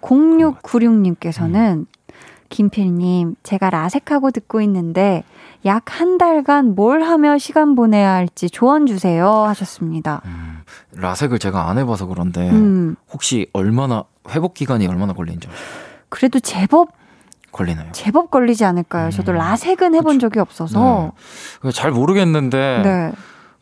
0696님께서는 김필님, 제가 라섹하고 듣고 있는데 약 한 달간 뭘 하며 시간 보내야 할지 조언 주세요 하셨습니다. 음, 라섹을 제가 안 해봐서 그런데 음, 혹시 얼마나 회복 기간이 얼마나 걸리는지 그래도 제법 걸리나요? 제법 걸리지 않을까요? 저도 음, 라섹은 해본 그쵸. 적이 없어서. 잘 모르겠는데 네.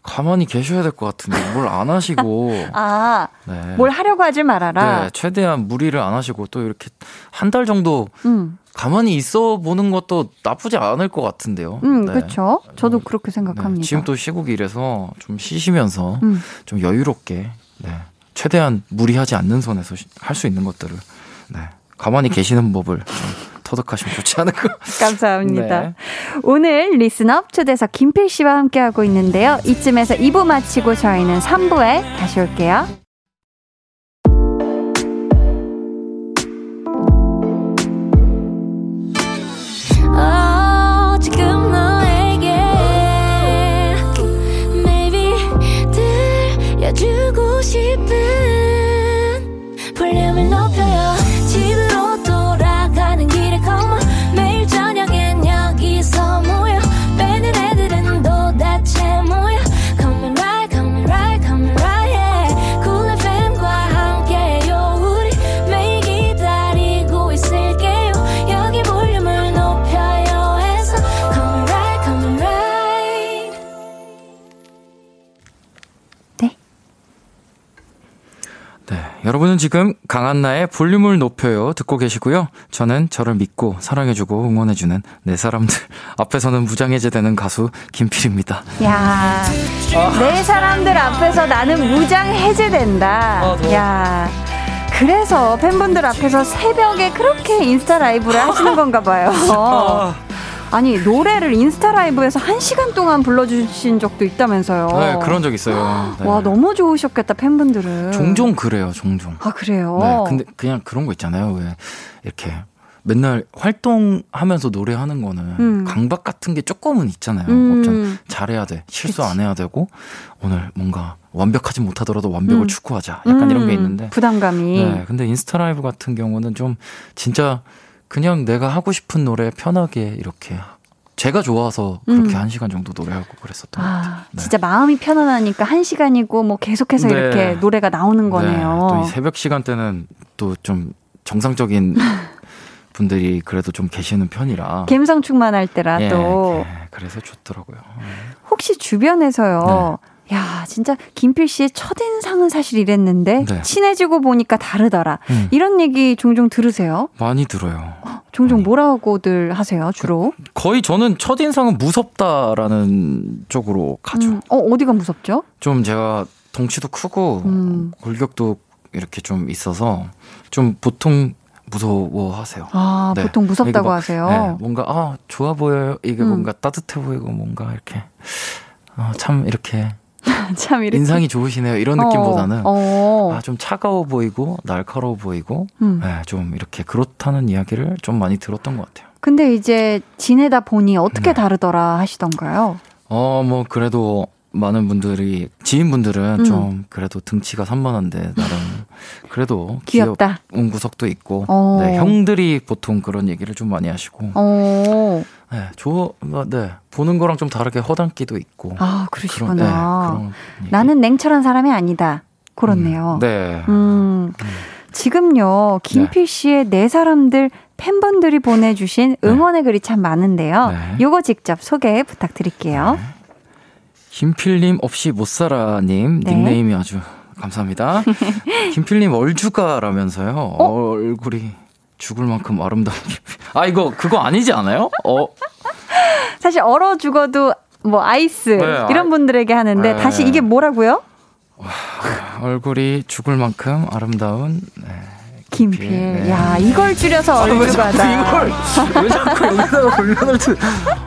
가만히 계셔야 될 것 같은데 뭘 안 하시고 아, 네. 뭘 하려고 하지 말아라. 네, 최대한 무리를 안 하시고 또 이렇게 한 달 정도 음, 가만히 있어 보는 것도 나쁘지 않을 것 같은데요. 음, 네. 그렇죠. 저도 뭐, 그렇게 생각합니다. 네, 지금 또 시국이라서 좀 쉬시면서 음. 좀 여유롭게 네, 최대한 무리하지 않는 선에서 할 수 있는 것들을 네. 가만히 계시는 법을 좀 터득하시면 좋지 않을까. 감사합니다. 네. 오늘 리스업 초대석 김필 씨와 함께하고 있는데요. 이쯤에서 2부 마치고 저희는 3부에 다시 올게요. 싶은 볼륨을 여러분은 지금 강한나의 볼륨을 높여요 듣고 계시고요. 저는 저를 믿고 사랑해주고 응원해주는 네 사람들 앞에서는 무장해제 되는 가수 김필입니다. 야, 내 사람들 앞에서 나는 무장 해제 된다. 아, 더워. 야. 그래서 팬분들 앞에서 새벽에 그렇게 인스타 라이브를 하시는 건가 봐요. 아니, 노래를 인스타 라이브에서 한 시간 동안 불러주신 적도 있다면서요. 네, 그런 적 있어요. 네. 와, 너무 좋으셨겠다, 팬분들은. 종종 그래요, 종종. 아, 그래요? 네, 근데 그냥 그런 거 있잖아요. 왜 이렇게 맨날 활동하면서 노래하는 거는 음. 강박 같은 게 조금은 있잖아요. 음. 잘해야 돼. 실수 그치. 안 해야 되고 오늘 뭔가 완벽하지 못하더라도 완벽을 음. 추구하자. 약간 이런 게 음, 있는데. 부담감이. 네, 근데 인스타 라이브 같은 경우는 좀 진짜 그냥 내가 하고 싶은 노래 편하게 이렇게 제가 좋아서 그렇게 음. 한 시간 정도 노래하고 그랬었던 것 같아요. 아, 네. 진짜 마음이 편안하니까 한 시간이고 뭐 계속해서 네. 이렇게 노래가 나오는 거네요. 네, 또이 새벽 시간대는 또 좀 정상적인 분들이 그래도 좀 계시는 편이라. 감성 충만할 때라 예, 또 예, 그래서 좋더라고요. 혹시 주변에서요. 야, 진짜 김필 씨의 첫인상은 사실 이랬는데 네. 친해지고 보니까 다르더라. 음, 이런 얘기 종종 들으세요? 많이 들어요. 종종 뭐라고들 하세요, 주로? 거의 저는 첫 인상은 무섭다라는 쪽으로 가죠. 음, 어, 어디가 무섭죠? 좀 제가 덩치도 크고 음. 골격도 이렇게 좀 있어서 좀 보통 무서워하세요. 아, 네. 보통 무섭다고 막, 하세요. 네, 뭔가 아 좋아 보여요. 이게 음. 뭔가 따뜻해 보이고 뭔가 이렇게 어, 참 이렇게 참 이렇게 인상이 좋으시네요. 이런 느낌보다는 어, 어. 아, 좀 차가워 보이고 날카로워 보이고 음. 네, 좀 이렇게 그렇다는 이야기를 좀 많이 들었던 것 같아요. 근데 이제 지내다 보니 어떻게 네. 다르더라 하시던가요? 어, 뭐 그래도 많은 분들이 지인분들은 음. 좀 그래도 등치가 산만한데 나름 그래도 귀엽다. 귀여운 구석도 있고 어. 네, 형들이 보통 그런 얘기를 좀 많이 하시고 어. 네, 좋아 네 보는 거랑 좀 다르게 허당기도 있고 아, 그런, 그러시구나. 네, 그런. 나는 냉철한 사람이 아니다. 그렇네요. 음, 네. 음, 지금요, 김필 씨의 네 사람들 팬분들이 보내주신 응원의 글이 참 많은데요. 네. 요거 직접 소개 부탁드릴게요. 네. 김필님 없이 못 살아님 네. 닉네임이 아주 감사합니다. 김필님 얼주가라면서요. 어? 얼굴이 죽을 만큼 아름다운. 아 이거 그거 아니지 않아요? 어 사실 얼어 죽어도 뭐 아이스 네, 이런 아- 분들에게 하는데 네. 다시 이게 뭐라고요? 얼굴이 죽을 만큼 아름다운 네. 김필. 네. 야, 이걸 줄여서 아, 왜 자꾸 얼주가다. 이걸 왜 자꾸 여기다가 불면을 드?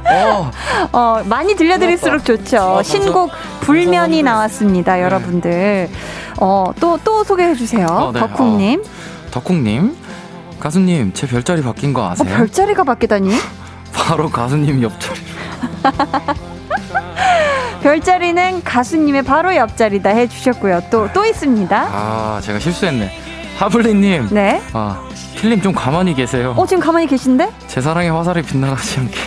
어, 어, 많이 들려드릴수록 좋죠. 신곡 불면이. 나왔습니다, 여러분들. 어, 또, 또 소개해 주세요. 어, 네. 덕국님. 덕국님 가수님 제 별자리 바뀐 거 어, 아세요? 별자리가 바뀌다니? 바로 가수님 옆자리. 별자리는 가수님의 바로 옆자리다 해주셨고요. 또, 또 있습니다. 아 제가 실수했네. 하블리님. 네. 아 필님 좀 가만히 계세요. 어, 지금 가만히 계신데? 제 사랑의 화살이 빗나가지 않게.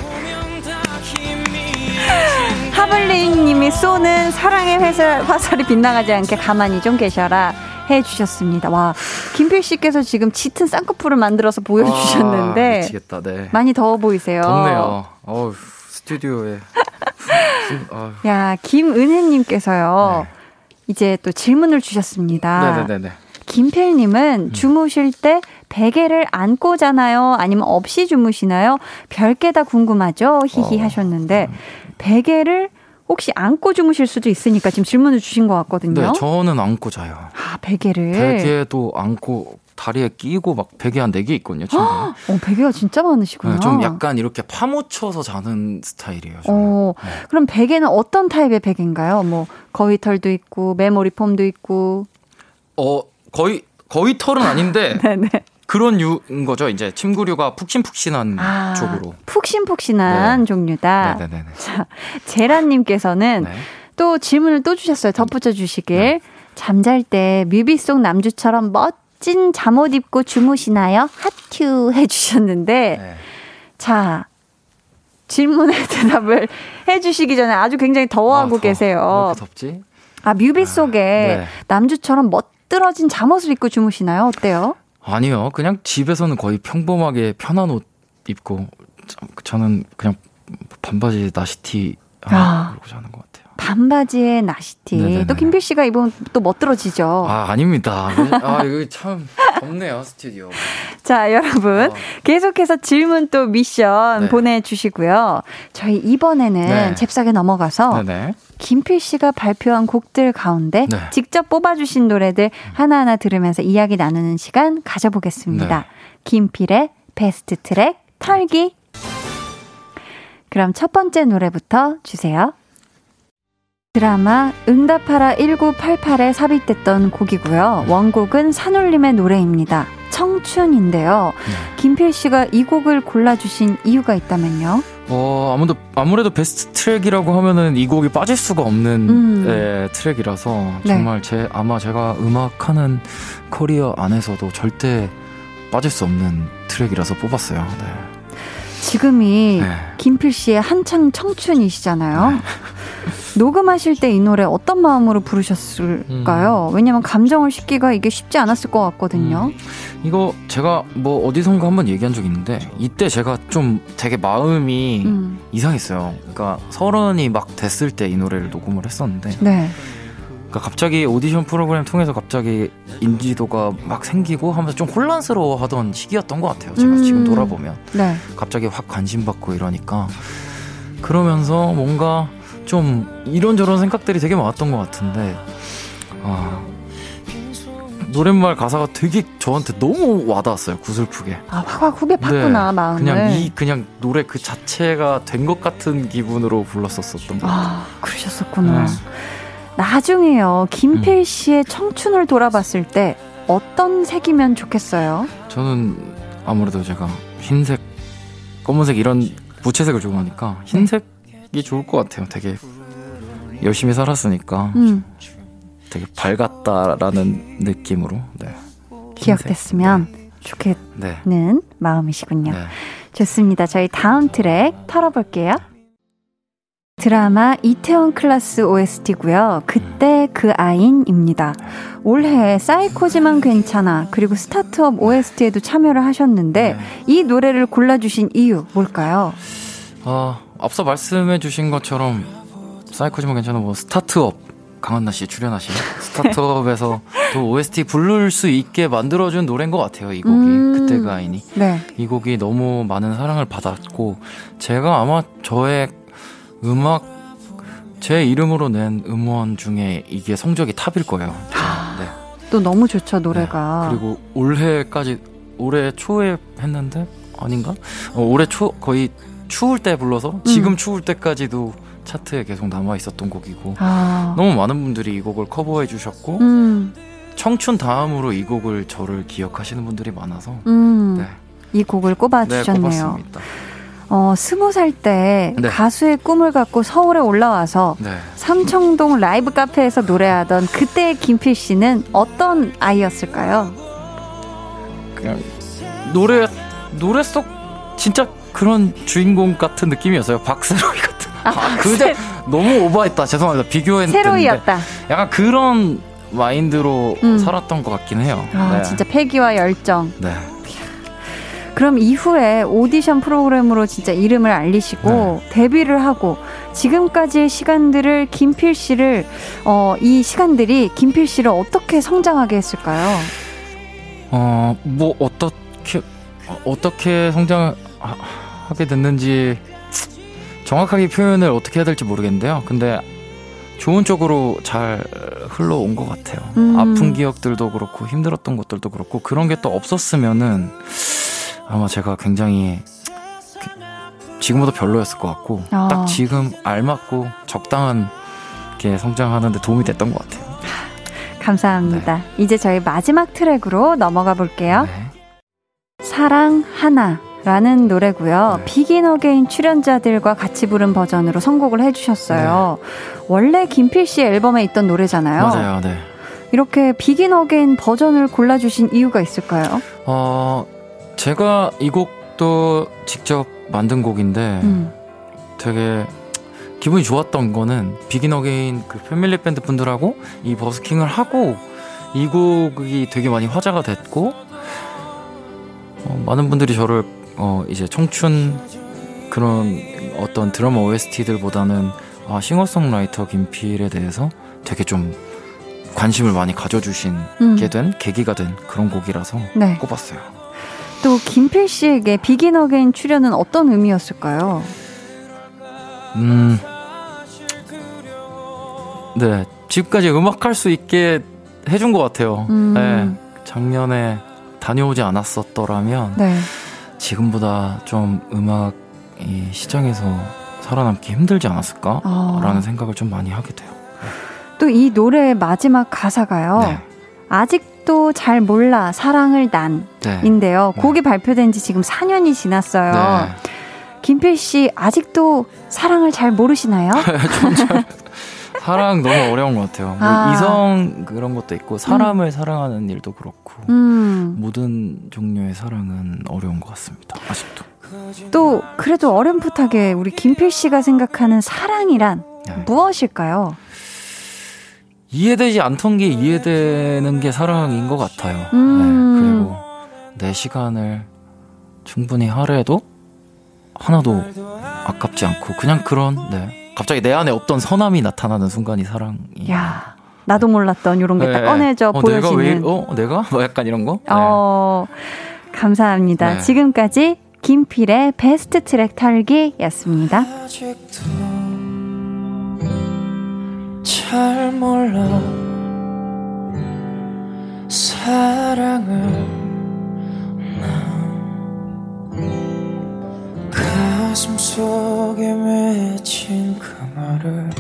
하블링 님이 쏘는 사랑의 회사, 화살이 빗나가지 않게 가만히 좀 계셔라 해 주셨습니다. 와, 김필 씨께서 지금 짙은 쌍꺼풀을 만들어서 아, 보여주셨는데 미치겠다. 네. 많이 더워 보이세요. 덥네요. 어우 스튜디오에. 아유. 야, 김은혜님께서요. 네. 이제 또 질문을 주셨습니다. 네네네네. 김필님은 음. 주무실 때 베개를 안고 자나요? 아니면 없이 주무시나요? 별게 다 궁금하죠? 히히 어. 하셨는데 베개를 혹시 안고 주무실 수도 있으니까 지금 질문을 주신 것 같거든요. 네, 저는 안고 자요. 아, 베개를. 베개도 안고 다리에 끼고 막 베개 한 4개 있거든요, 침대에. 어, 베개가 진짜 많으시구나. 네, 좀 약간 이렇게 파묻혀서 자는 스타일이에요. 저는. 어, 네. 그럼 베개는 어떤 타입의 베개인가요? 뭐 거위털도 있고 메모리 폼도 있고. 어, 거의 거의 털은 아닌데 네네. 그런 유인 거죠. 이제 침구류가 푹신푹신한 아, 쪽으로. 푹신푹신한 네. 종류다. 네네네. 자, 제라님께서는 네. 또 질문을 또 주셨어요. 덧붙여 주시길. 네. 잠잘 때 뮤비 속 남주처럼 멋진 잠옷 입고 주무시나요? 하트 해주셨는데, 네. 자, 질문에 대답을 해주시기 전에 아주 굉장히 더워하고 아, 더- 계세요. 덥지? 아, 뮤비 속에 네. 남주처럼 멋들어진 잠옷을 입고 주무시나요? 어때요? 아니요. 그냥 집에서는 거의 평범하게 편한 옷 입고 저- 저는 그냥 반바지 나시티 아. 하나 그러고 자는 것 같아요. 반바지에 나시티. 네네네. 또 김필 씨가 입으면 또 멋들어지죠. 아 아닙니다. 아 이거 참 덥네요 스튜디오. 자, 여러분. 어. 계속해서 질문 또 미션 네. 보내주시고요. 저희 이번에는 네. 잽싸게 넘어가서 네네. 김필 씨가 발표한 곡들 가운데 네. 직접 뽑아주신 노래들 하나하나 들으면서 이야기 나누는 시간 가져보겠습니다. 네. 김필의 베스트 트랙 털기. 그럼 첫 번째 노래부터 주세요. 드라마 응답하라 1988에 삽입됐던 곡이고요. 원곡은 산울림의 노래입니다. 청춘인데요. 네. 김필 씨가 이 곡을 골라주신 이유가 있다면요? 어 아무도 아무래도 베스트 트랙이라고 하면은 이 곡이 빠질 수가 없는 음. 예, 트랙이라서 네. 정말 제 아마 제가 음악하는 커리어 안에서도 절대 빠질 수 없는 트랙이라서 뽑았어요. 네. 지금이 네. 김필 씨의 한창 청춘이시잖아요. 녹음하실 때 이 노래 어떤 마음으로 부르셨을까요? 음. 왜냐면 감정을 싣기가 이게 쉽지 않았을 것 같거든요. 이거 제가 뭐 어디선가 한번 얘기한 적 있는데 이때 제가 좀 되게 마음이 음. 이상했어요. 그러니까 서른이 막 됐을 때 이 노래를 녹음을 했었는데 네. 그러니까 갑자기 오디션 프로그램 통해서 갑자기 인지도가 막 생기고 하면서 좀 혼란스러워 하던 시기였던 것 같아요. 제가 음. 지금 돌아보면 네. 갑자기 확 관심 받고 이러니까 그러면서 뭔가 좀 이런저런 생각들이 되게 많았던 것 같은데 아 노랫말 가사가 되게 저한테 너무 와닿았어요 구슬프게 아, 확확 후배 팠구나, 마음을. 네. 그냥 이 그냥 노래 그 자체가 된 것 같은 기분으로 불렀었었던 것 같아요 아, 그러셨었구나. 네. 나중에요, 김필 음. 씨의 청춘을 돌아봤을 때 어떤 색이면 좋겠어요? 저는 아무래도 제가 흰색 검은색 이런 무채색을 좋아하니까 흰색 이 좋을 것 같아요 되게 열심히 살았으니까 음, 되게 밝았다라는 느낌으로 네. 기억됐으면 좋겠는 네. 마음이시군요. 네. 좋습니다. 저희 다음 트랙 털어볼게요. 드라마 이태원 클라스 OST고요. 그때 그 아인입니다. 올해 사이코지만 괜찮아 그리고 스타트업 OST에도 참여를 하셨는데 네. 이 노래를 골라주신 이유 뭘까요? 아, 앞서 말씀해 주신 것처럼 사이코지만 괜찮아 뭐 스타트업 강한나 씨 출연하신 스타트업에서 또 OST 부를 수 있게 만들어준 노래인 것 같아요. 이 곡이 음. 그때 그 아인이 네. 이 곡이 너무 많은 사랑을 받았고 제가 아마 저의 음악 제 이름으로 낸 음원 중에 이게 성적이 탑일 거예요. 네. 또 너무 좋죠 노래가. 그리고 올해까지 올해 초에 했는데 아닌가? 어, 올해 초 거의 추울 때 불러서 지금 음. 추울 때까지도 차트에 계속 남아 있었던 곡이고 아, 너무 많은 분들이 이 곡을 커버해 주셨고 음, 청춘 다음으로 이 곡을 저를 기억하시는 분들이 많아서 음, 네, 이 곡을 네 꼽아 주셨네요. 꼽았습니다. 어, 스무 살때 네. 가수의 꿈을 갖고 서울에 올라와서 네. 삼청동 라이브 카페에서 노래하던 그때의 김필 씨는 어떤 아이였을까요? 그냥 노래 노래 속 진짜 그런 주인공 같은 느낌이었어요. 박세로이 같은. 아, 그저 너무 오버했다. 죄송합니다. 비교했는데 새로이였다. 약간 그런 마인드로 음. 살았던 것 같긴 해요. 아, 네. 진짜 패기와 열정. 네. 그럼 이후에 오디션 프로그램으로 진짜 이름을 알리시고 네. 데뷔를 하고 지금까지의 시간들을 김필 씨를 어, 이 시간들이 김필 씨를 어떻게 성장하게 했을까요? 어, 뭐 어떻게 어, 어떻게 성장 하게 됐는지 정확하게 표현을 어떻게 해야 될지 모르겠는데요. 근데 좋은 쪽으로 잘 흘러온 것 같아요. 음. 아픈 기억들도 그렇고 힘들었던 것들도 그렇고 그런 게 또 없었으면은 아마 제가 굉장히 그- 지금보다 별로였을 것 같고 아. 딱 지금 알맞고 적당한 게 성장하는데 도움이 됐던 것 같아요. 감사합니다. 이제 저희 마지막 트랙으로 넘어가 볼게요. 네. 사랑 하나 라는 노래고요. 네. 비긴 어게인 출연자들과 같이 부른 버전으로 선곡을 해주셨어요. 원래 김필 씨 앨범에 있던 노래잖아요. 네. 맞아요, 네. 이렇게 Begin Again 버전을 골라주신 이유가 있을까요? 어, 제가 이 곡도 직접 만든 곡인데 음. 되게 기분이 좋았던 거는 Begin Again 그 패밀리 밴드 분들하고 이 버스킹을 하고 이 곡이 되게 많이 화제가 됐고 어, 많은 분들이 저를 어, 이제 청춘 그런 어떤 드라마 OST들보다는 아, 싱어송라이터 김필에 대해서 되게 좀 관심을 많이 가져주신 음. 게된 계기가 된 그런 곡이라서 네. 꼽았어요. 또 김필 씨에게 Begin Again 출연은 어떤 의미였을까요? 음, 네 지금까지 음악할 수 있게 해준 것 같아요. 음. 네, 작년에 다녀오지 않았었더라면 네. 지금보다 좀 음악 이 시장에서 살아남기 힘들지 않았을까라는 아. 생각을 좀 많이 하게 돼요. 또 이 노래의 마지막 가사가요. 네, 아직도 잘 몰라 사랑을 난 네, 인데요. 네. 곡이 발표된 지 지금 4년이 지났어요. 네. 김필 씨 아직도 사랑을 잘 모르시나요? 사랑 너무 어려운 것 같아요. 뭐 아. 이성 그런 것도 있고 사람을 사랑하는 일도 그렇고 음. 모든 종류의 사랑은 어려운 것 같습니다. 아직도. 또 그래도 어렴풋하게 우리 김필 씨가 생각하는 사랑이란 네. 무엇일까요? 이해되지 않던 게 이해되는 게 사랑인 것 같아요. 음. 네, 그리고 내 시간을 충분히 하루에도 하나도 아깝지 않고 그냥 그런 네. 갑자기 내 안에 없던 선함이 나타나는 순간이 사랑이. 야, 나도 몰랐던 이런 게딱 네. 꺼내져 어, 보여지는. 내가 왜? 어, 내가? 뭐 약간 이런 거? 네. 어, 감사합니다. 네. 지금까지 김필의 베스트 트랙 털기였습니다. 아직도 잘 몰라 사랑을 가슴 속에 맺힌 그 말을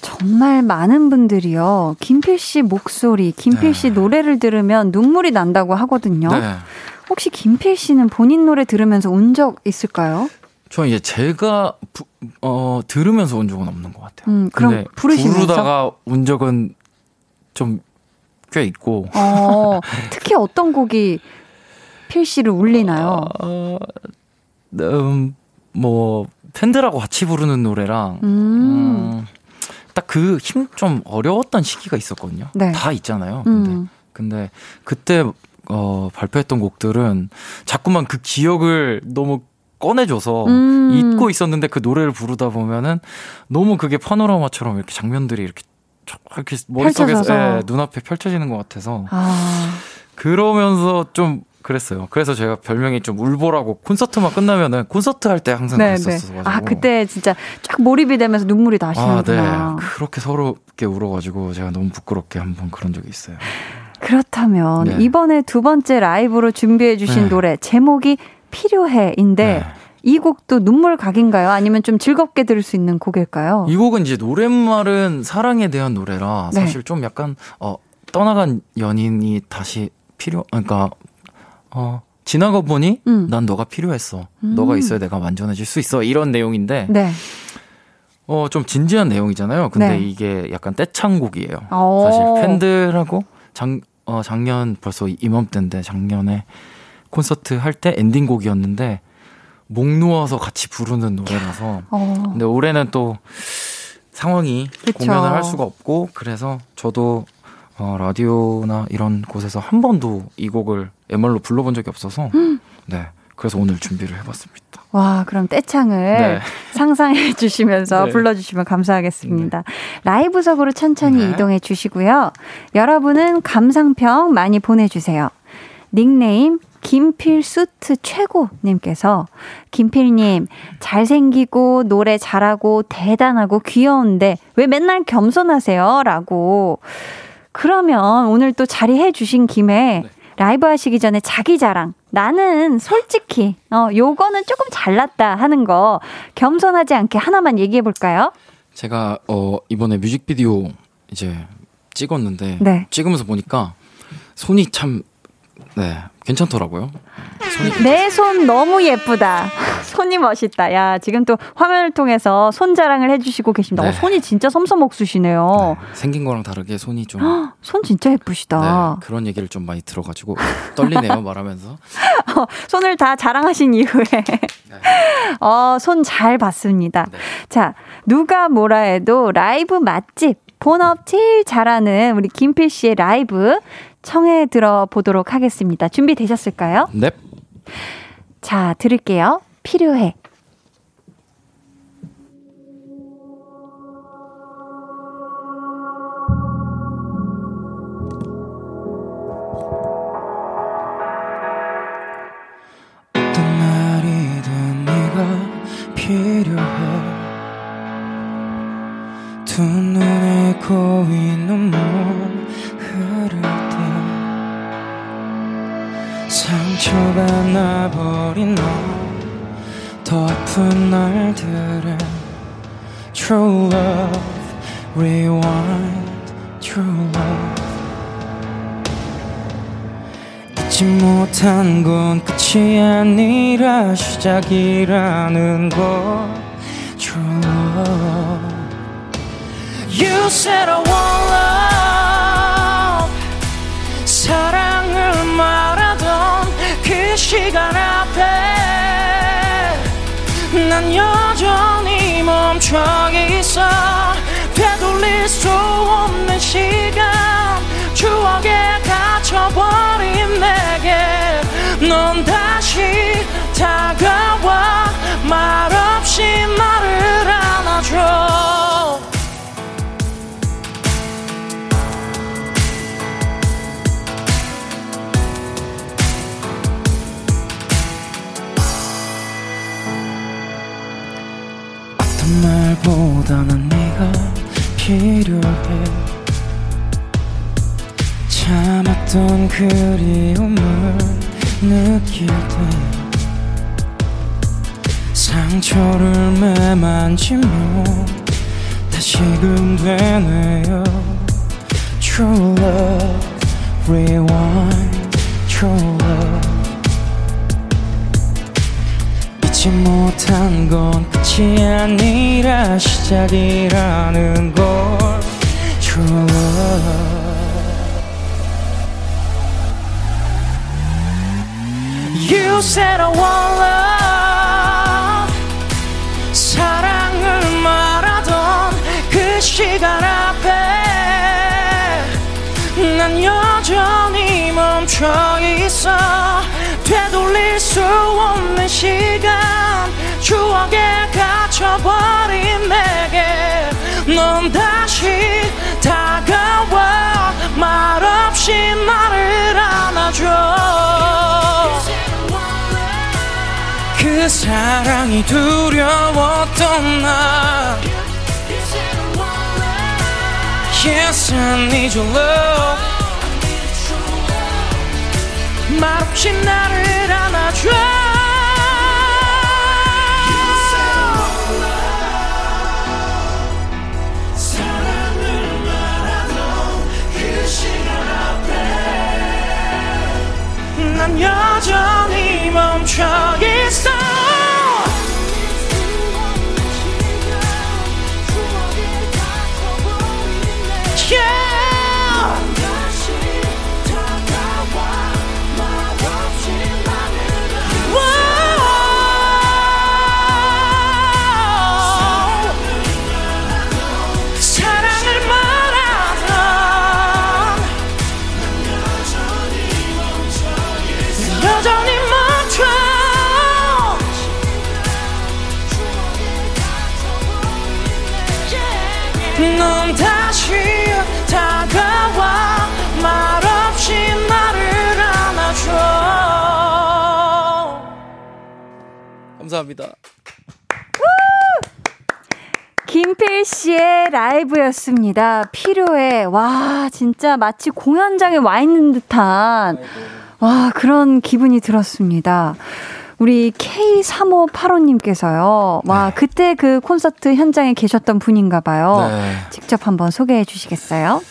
정말 많은 분들이요. 김필 씨 목소리, 김필 씨 노래를 들으면 눈물이 난다고 하거든요. 네. 혹시 김필 씨는 본인 노래 들으면서 운 적 있을까요? 저 이제 제가 부, 어, 들으면서 온 적은 없는 것 같아요. 음, 그럼 근데 부르시면서? 부르다가 운 적은 좀 꽤 있고. 어, 특히 어떤 곡이 필 씨를 울리나요? 어, 음, 뭐 팬들하고 같이 부르는 노래랑 음, 음, 딱그 힘 좀 어려웠던 시기가 있었거든요. 네. 다 있잖아요. 근데 음. 근데 그때 어, 발표했던 곡들은 자꾸만 그 기억을 너무 꺼내줘서 음. 잊고 있었는데 그 노래를 부르다 보면은 너무 그게 파노라마처럼 이렇게 장면들이 이렇게 쫙 이렇게 머릿속에서. 예, 눈앞에 펼쳐지는 것 같아서 아, 그러면서 좀 그랬어요. 그래서 제가 별명이 좀 울보라고 콘서트만 끝나면은 콘서트 할 때 항상 네, 네. 그랬었어 가지고 아, 그때 진짜 쫙 몰입이 되면서 눈물이 아, 나시는구나. 네. 그렇게 서럽게 울어가지고 제가 너무 부끄럽게 한 번 그런 적이 있어요. 그렇다면 네. 이번에 두 번째 라이브로 준비해 주신 네. 노래 제목이 필요해인데 네. 이 곡도 눈물 각인가요? 아니면 좀 즐겁게 들을 수 있는 곡일까요? 이 곡은 이제 노랫말은 사랑에 대한 노래라 네. 사실 좀 약간 어 떠나간 연인이 다시 필요 그러니까 어 지나가 보니 음. 난 너가 필요했어. 음. 너가 있어야 내가 완전해질 수 있어. 이런 내용인데 네. 어 좀 진지한 내용이잖아요. 근데 네. 이게 약간 떼창곡이에요. 오. 사실 팬들하고 작, 어, 작년 벌써 이맘때인데 작년에 콘서트 할 때 엔딩곡이었는데 목 놓아서 같이 부르는 노래라서 어. 근데 올해는 또 상황이 그쵸. 공연을 할 수가 없고 그래서 저도 어, 라디오나 이런 곳에서 한 번도 이 곡을 MR로 불러본 적이 없어서 네 그래서 오늘 준비를 해봤습니다. 와, 그럼 떼창을 네. 상상해 주시면서 네. 불러주시면 감사하겠습니다. 라이브석으로 천천히 네. 이동해 주시고요. 여러분은 감상평 많이 보내주세요. 닉네임 김필 수트 최고님께서 김필님 잘생기고 노래 잘하고 대단하고 귀여운데 왜 맨날 겸손하세요? 라고 그러면 오늘 또 자리해 주신 김에 네. 라이브 하시기 전에 자기 자랑. 나는 솔직히, 어, 요거는 조금 잘났다 하는 거 겸손하지 않게 하나만 얘기해 볼까요? 제가 어 이번에 뮤직비디오 이제 찍었는데 네. 찍으면서 보니까 손이 참 네, 괜찮더라고요. 내 손 너무 예쁘다. 손이 멋있다. 야, 지금 또 화면을 통해서 손 자랑을 해주시고 계십니다. 네. 어, 손이 진짜 섬섬옥수시네요. 네, 생긴 거랑 다르게 손이 좀 손 진짜 예쁘시다. 네, 그런 얘기를 좀 많이 들어가지고 떨리네요 말하면서. 손을 다 자랑하신 이후에. 어, 손 잘 봤습니다. 네. 자, 누가 뭐라 해도 라이브 맛집, 본업 제일 잘하는 우리 김필 씨의 라이브 청해 들어보도록 하겠습니다. 준비되셨을까요? 넵. 자, 들을게요. 필요해. 어떤 말이든 네가 필요해 두 눈에 고인 눈물 때 상처가 나버린 너더 아픈 날들은 True love Rewind True love 잊지 못한 건 끝이 아니라 시작이라는 것 True love You said I want love 사랑을 말하던 그 시간 앞에 난 여전히 멈춰 있어. 되돌릴 수 없는 시간 추억에 어떤 말보다는 네가 필요해. 참았던 그리움을 느낄 때 상처를 매만지며 다시금 되네요. True love Rewind True love 잊지 못한 건 끝이 아니라 시작이라는 걸 love You said I want love. 사랑을 말하던 그 시간 앞에 난 여전히 멈춰 있어 되돌릴 수 없는 시간 추억에 갇혀버린 내게 넌 다시 다가와 말없이 나를 안아줘. 그 사랑이 두려웠던 나 Yes, I need your love 말없이 나를 안아줘. 난 여전히 멈춰 있어 감사합니다. 김필 씨의 라이브였습니다. 필요해. 와, 진짜 마치 공연장에 와 있는 듯한, 와, 그런 기분이 들었습니다. 우리 K3585님께서요. 와, 네. 그때 그 콘서트 현장에 계셨던 분인가 봐요. 네. 직접 한번 소개해 주시겠어요?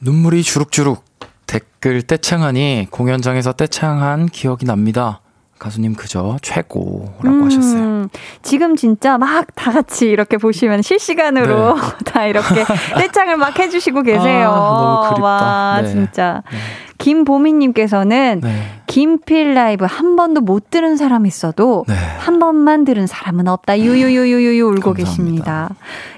눈물이 주룩주룩 댓글 떼창하니 공연장에서 떼창한 기억이 납니다. 가수님 그저 최고라고 하셨어요. 음, 지금 진짜 막 다 같이 이렇게 보시면 실시간으로 다 이렇게 떼창을 막 해주시고 계세요. 네. 아. 와, 네. 진짜. 네. 김보미님께서는 네. 김필 라이브 한 번도 못 들은 사람 있어도 네. 한 번만 들은 사람은 없다. 유유유유유유 울고 감사합니다. 계십니다.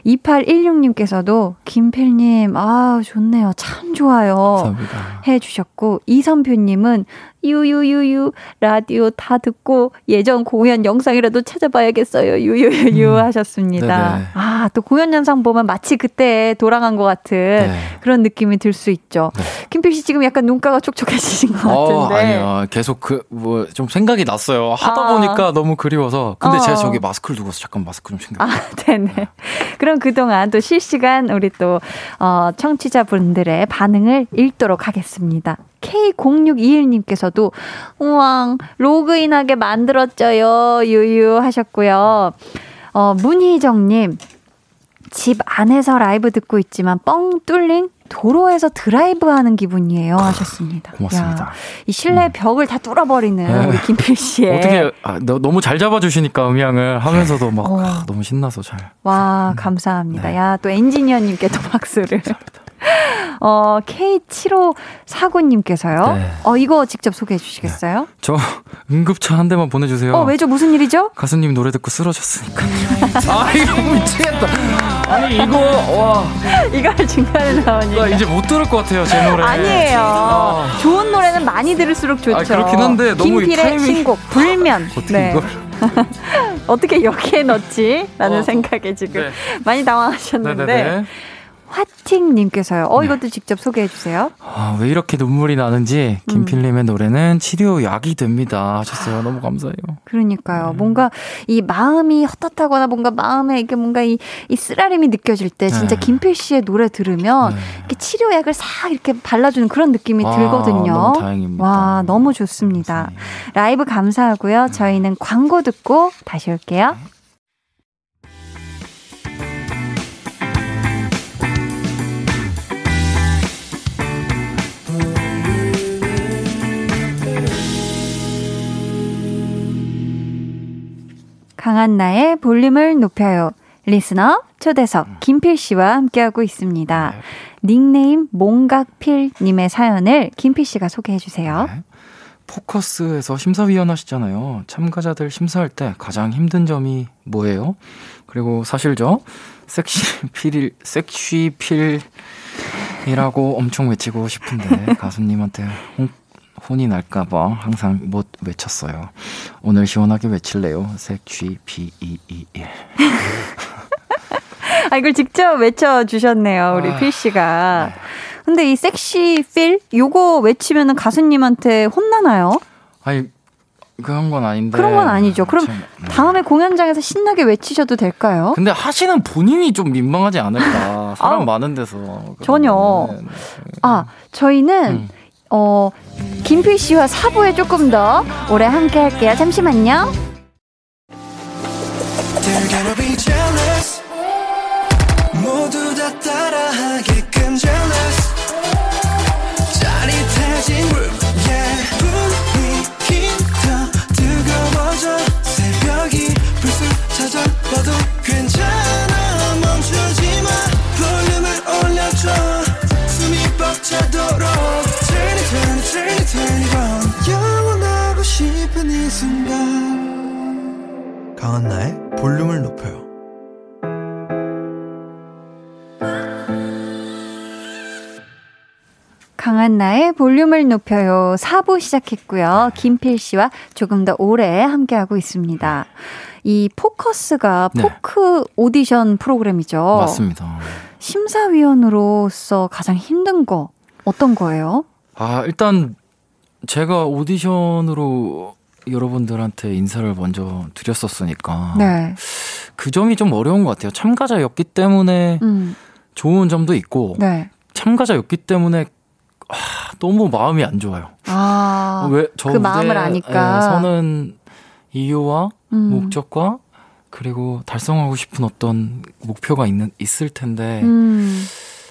2816님께서도 김필님, 아, 좋네요. 참 좋아요. 감사합니다. 해주셨고, 이선표님은 유유유유 라디오 다 듣고 예전 공연 영상이라도 찾아봐야겠어요. 유유유유 음. 하셨습니다. 네네. 아, 또 공연 영상 보면 마치 그때 돌아간 것 같은 네. 그런 느낌이 들 수 있죠. 네. 김필 씨 지금 약간 눈가가 촉촉해지신 것 어, 같은데. 아니요. 계속 그, 뭐, 좀 생각이 났어요. 하다 아. 보니까 너무 그리워서. 근데 어. 제가 저기 마스크를 두고 서 잠깐 마스크 좀 챙겨. 아, 네네. 그럼 그동안 또 실시간 우리 또, 어, 청취자분들의 반응을 읽도록 하겠습니다. K0621님께서도, 우왕, 로그인하게 만들었죠요. 유유 하셨고요. 어, 문희정님, 집 안에서 라이브 듣고 있지만 뻥 뚫린 도로에서 드라이브 하는 기분이에요. 하셨습니다. 고맙습니다. 야, 이 실내 벽을 다 뚫어버리는 네. 우리 김필 씨의. 어떻게, 아, 너, 너무 잘 잡아주시니까 음향을 하면서도 막, 어. 아, 너무 신나서 잘. 와, 감사합니다. 네. 야, 또 엔지니어님께 또 박수를. 어, K7549님께서요. 네. 어, 이거 직접 소개해 주시겠어요? 저 응급차 한 대만 보내주세요. 어, 왜죠? 무슨 일이죠? 가수님 노래 듣고 쓰러졌으니까. 아, 이거 미치겠다. 아니, 이거, 와. 이걸 중간에 나 나오니까. 이제 못 들을 것 같아요, 제 노래. 아니에요. 아. 좋은 노래는 많이 들을수록 좋죠. 아, 그렇긴 한데 너무 이 김필의 타이밍이- 신곡 불면. 어떻게 이걸. 어떻게 여기에 넣지? 라는 어. 생각에 지금 네. 많이 당황하셨는데. 네네네. 화팅님께서요. 어, 이것도 직접 소개해 주세요. 아, 왜 이렇게 눈물이 나는지 김필님의 노래는 치료 약이 됩니다 하셨어요. 너무 감사해요. 그러니까요. 네. 뭔가 이 마음이 헛헛하거나 뭔가 마음에 이게 뭔가 이, 이 쓰라림이 느껴질 때 진짜 네. 김필 씨의 노래 들으면 네. 이렇게 치료 약을 싹 이렇게 발라주는 그런 느낌이 아, 들거든요. 너무 다행입니다. 와, 너무 좋습니다. 감사해요. 라이브 감사하고요. 저희는 광고 듣고 다시 올게요. 강한나의 볼륨을 높여요. 리스너 초대석 김필 씨와 함께하고 있습니다. 네. 닉네임 몽각필 님의 사연을 김필 씨가 소개해 주세요. 네. 포커스에서 심사위원 하시잖아요. 참가자들 심사할 때 가장 힘든 점이 뭐예요? 그리고 사실 저 섹시 필 섹시 필이라고 엄청 외치고 싶은데 가수님한테 혼, 혼이 날까봐 항상 못 외쳤어요. 오늘 시원하게 외칠래요. 섹시 P E E 1. 아, 이걸 직접 외쳐 주셨네요, 우리 아, 필 씨가. 네. 근데 이 섹시 필? 요거 외치면은 가수님한테 혼나나요? 아니 그런 건 아닌데. 그런 건 아니죠. 그럼 참, 네. 다음에 공연장에서 신나게 외치셔도 될까요? 근데 하시는 본인이 좀 민망하지 않을까. 사람 아우, 많은 데서. 전혀. 그러면은. 아, 저희는, 음. 어, 김필 씨와 사부에 조금 더 오래 함께 할게요. 잠시만요. 순간 강한나의 볼륨을 높여요. 강한 나의 볼륨을 높여요. 4부 시작했고요. 김필 씨와 조금 더 오래 함께하고 있습니다. 이 포커스가 네. 포크 오디션 프로그램이죠. 맞습니다. 심사위원으로서 가장 힘든 거 어떤 거예요? 아, 일단 제가 오디션으로 여러분들한테 인사를 먼저 드렸었으니까 네. 그 점이 좀 어려운 것 같아요. 참가자였기 때문에 음. 좋은 점도 있고 네. 참가자였기 때문에 아, 너무 마음이 안 좋아요. 아. 왜저 그 마음을 아니까. 서는 이유와 음. 목적과 그리고 달성하고 싶은 어떤 목표가 있는 있을 텐데 음.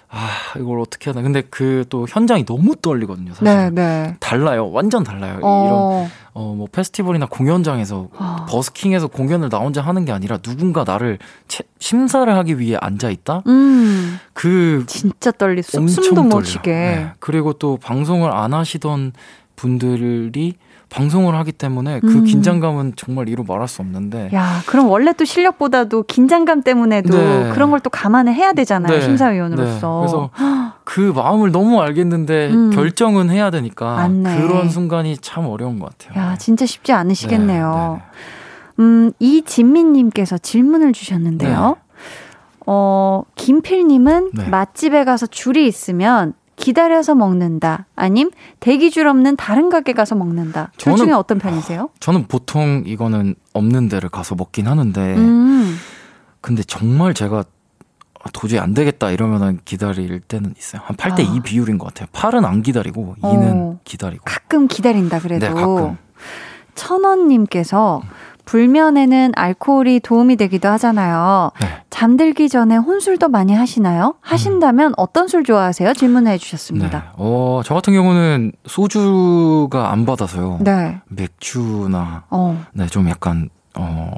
아 이걸 어떻게 하나 근데 그 또 현장이 너무 떨리거든요 사실 네, 네. 달라요 완전 달라요 이런 어. 어뭐 페스티벌이나 공연장에서 아. 버스킹에서 공연을 나 혼자 하는 게 아니라 누군가 나를 채- 심사를 하기 위해 앉아 있다 음. 그 진짜 떨리 숨- 숨도 못 떨려요. 쉬게. 네. 그리고 또 방송을 안 하시던 분들이 방송을 하기 때문에 그 음. 긴장감은 정말 이루 말할 수 없는데 야, 그럼 원래 또 실력보다도 긴장감 때문에도 네. 그런 걸 또 감안을 해야 되잖아요. 네. 심사위원으로서. 네. 그래서 그 마음을 너무 알겠는데 음. 결정은 해야 되니까 맞네. 그런 순간이 참 어려운 것 같아요. 야, 진짜 쉽지 않으시겠네요. 네, 음, 이진민님께서 질문을 주셨는데요. 어, 김필님은 네. 맛집에 가서 줄이 있으면 기다려서 먹는다. 아님 대기줄 없는 다른 가게 가서 먹는다. 둘 저는- 중에 어떤 편이세요? 저는 보통 이거는 없는 데를 가서 먹긴 하는데 음, 근데 정말 제가 도저히 안 되겠다 이러면은 기다릴 때는 있어요. 한 8대 2 아. 비율인 것 같아요. 8은 안 기다리고 2는 어. 기다리고. 가끔 기다린다 그래도. 네, 가끔. 천원님께서 불면에는 알코올이 도움이 되기도 하잖아요. 네. 잠들기 전에 혼술도 많이 하시나요? 하신다면 어떤 술 좋아하세요? 질문해 네. 주셨습니다. 어, 저 같은 경우는 소주가 안 받아서요. 네. 맥주나 어. 네, 좀 약간 어,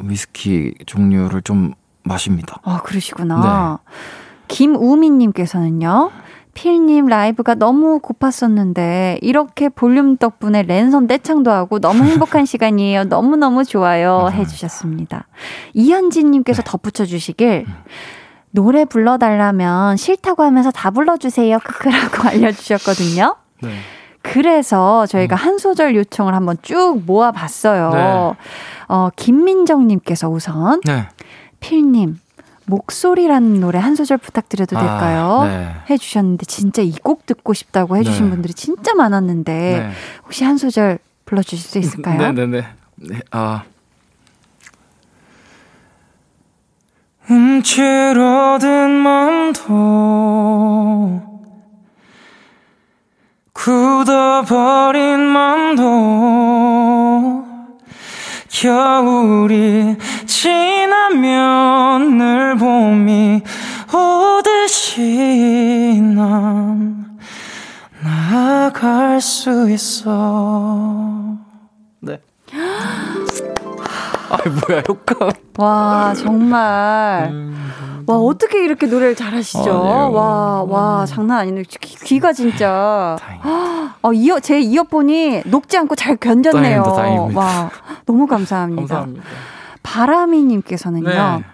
위스키 종류를 좀 마십니다. 아, 그러시구나. 김우민님께서는요. 필님 라이브가 너무 고팠었는데 이렇게 볼륨 덕분에 랜선 떼창도 하고 너무 행복한 시간이에요. 너무 너무 좋아요. 감사합니다. 해주셨습니다. 이현진님께서 네. 덧붙여 주시길 음. 노래 불러달라면 싫다고 하면서 다 불러주세요. 크크라고 알려주셨거든요. 네. 그래서 저희가 한 소절 요청을 한번 쭉 모아봤어요. 음. 네. 어, 김민정님께서 우선 네. 필님 목소리라는 노래 한 소절 부탁드려도 될까요? 아, 네. 해주셨는데 진짜 이 곡 듣고 싶다고 해주신 네. 분들이 진짜 많았는데 네. 혹시 한 소절 불러주실 수 있을까요? 네네네. 네, 아. 움츠러든 맘도 굳어버린 맘도 겨울이 지나면 늘 봄이 오듯이 난 나아갈 수 있어. 네. 아, 뭐야, 효과. 와 정말 와 어떻게 이렇게 노래를 잘하시죠? 아니에요. 와와 장난 아니네 귀, 귀가 진짜 다행이다. 어 이어 제 이어폰이 녹지 않고 잘 견뎠네요. 다행입니다, 다행입니다. 와 너무 감사합니다. 감사합니다. 바람이님께서는요. 네.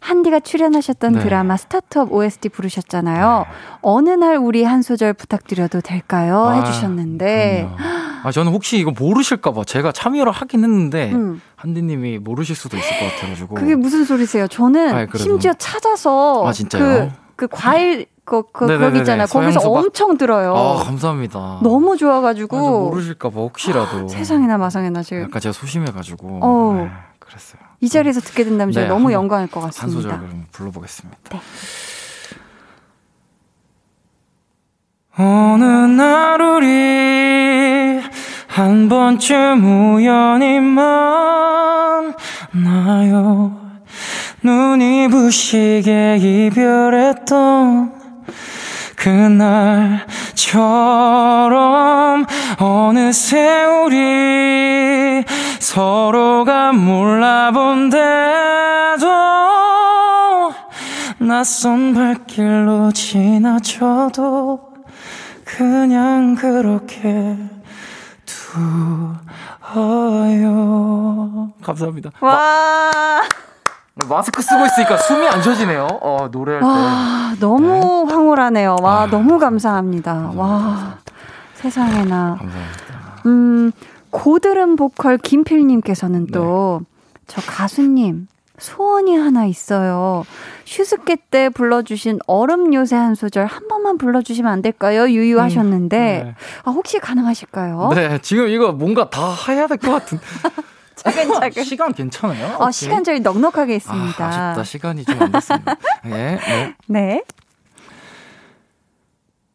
한디가 출연하셨던 네. 드라마 스타트업 OST 부르셨잖아요. 어느 날 우리 한 소절 부탁드려도 될까요? 아, 해주셨는데. 그럼요. 아, 저는 혹시 이거 모르실까봐 제가 참여를 하긴 했는데, 음, 한디님이 모르실 수도 있을 것 같아가지고. 그게 무슨 소리세요? 저는 아이. 심지어 찾아서 아? 그, 그 과일 그, 그 네네네네. 거기 있잖아요. 거기서 서양수박. 엄청 들어요. 아, 감사합니다. 너무 아, 저 좋아가지고 모르실까봐 혹시라도. 세상에나 마상에나 지금 약간 제가 소심해가지고. 어우. 네, 그랬어요. 이 자리에서 듣게 된다면 제가 네, 너무 한- 영광일 것한 같습니다. 소절 그럼 불러보겠습니다. 네. 어느 날 우리 한 번쯤 우연히 만나요. 눈이 부시게 이별했던 그날처럼 어느새 우리 서로가 몰라본 데도 낯선 발길로 지나쳐도 그냥 그렇게 두어요. 감사합니다. 와, 마스크 쓰고 있으니까 숨이 안 쉬어지네요. 어, 노래할 때. 와, 너무 황홀하네요. 와, 아, 너무 감사합니다. 와, 세상에나. 감사합니다. 음, 고드름 보컬 김필님께서는 또, 네. 저 가수님, 소원이 하나 있어요. 슈스케 때 불러주신 얼음 요새 한 소절 한 번만 불러주시면 안 될까요? 유유하셨는데 음, 네. 아, 혹시 가능하실까요? 네, 지금 이거 뭔가 다 해야 될 것 같은. 차근차근. 시간 괜찮아요? 어. 시간 저희 넉넉하게 있습니다. 아, 아쉽다. 시간이 좀 안 됐습니다. 네, 네. 네.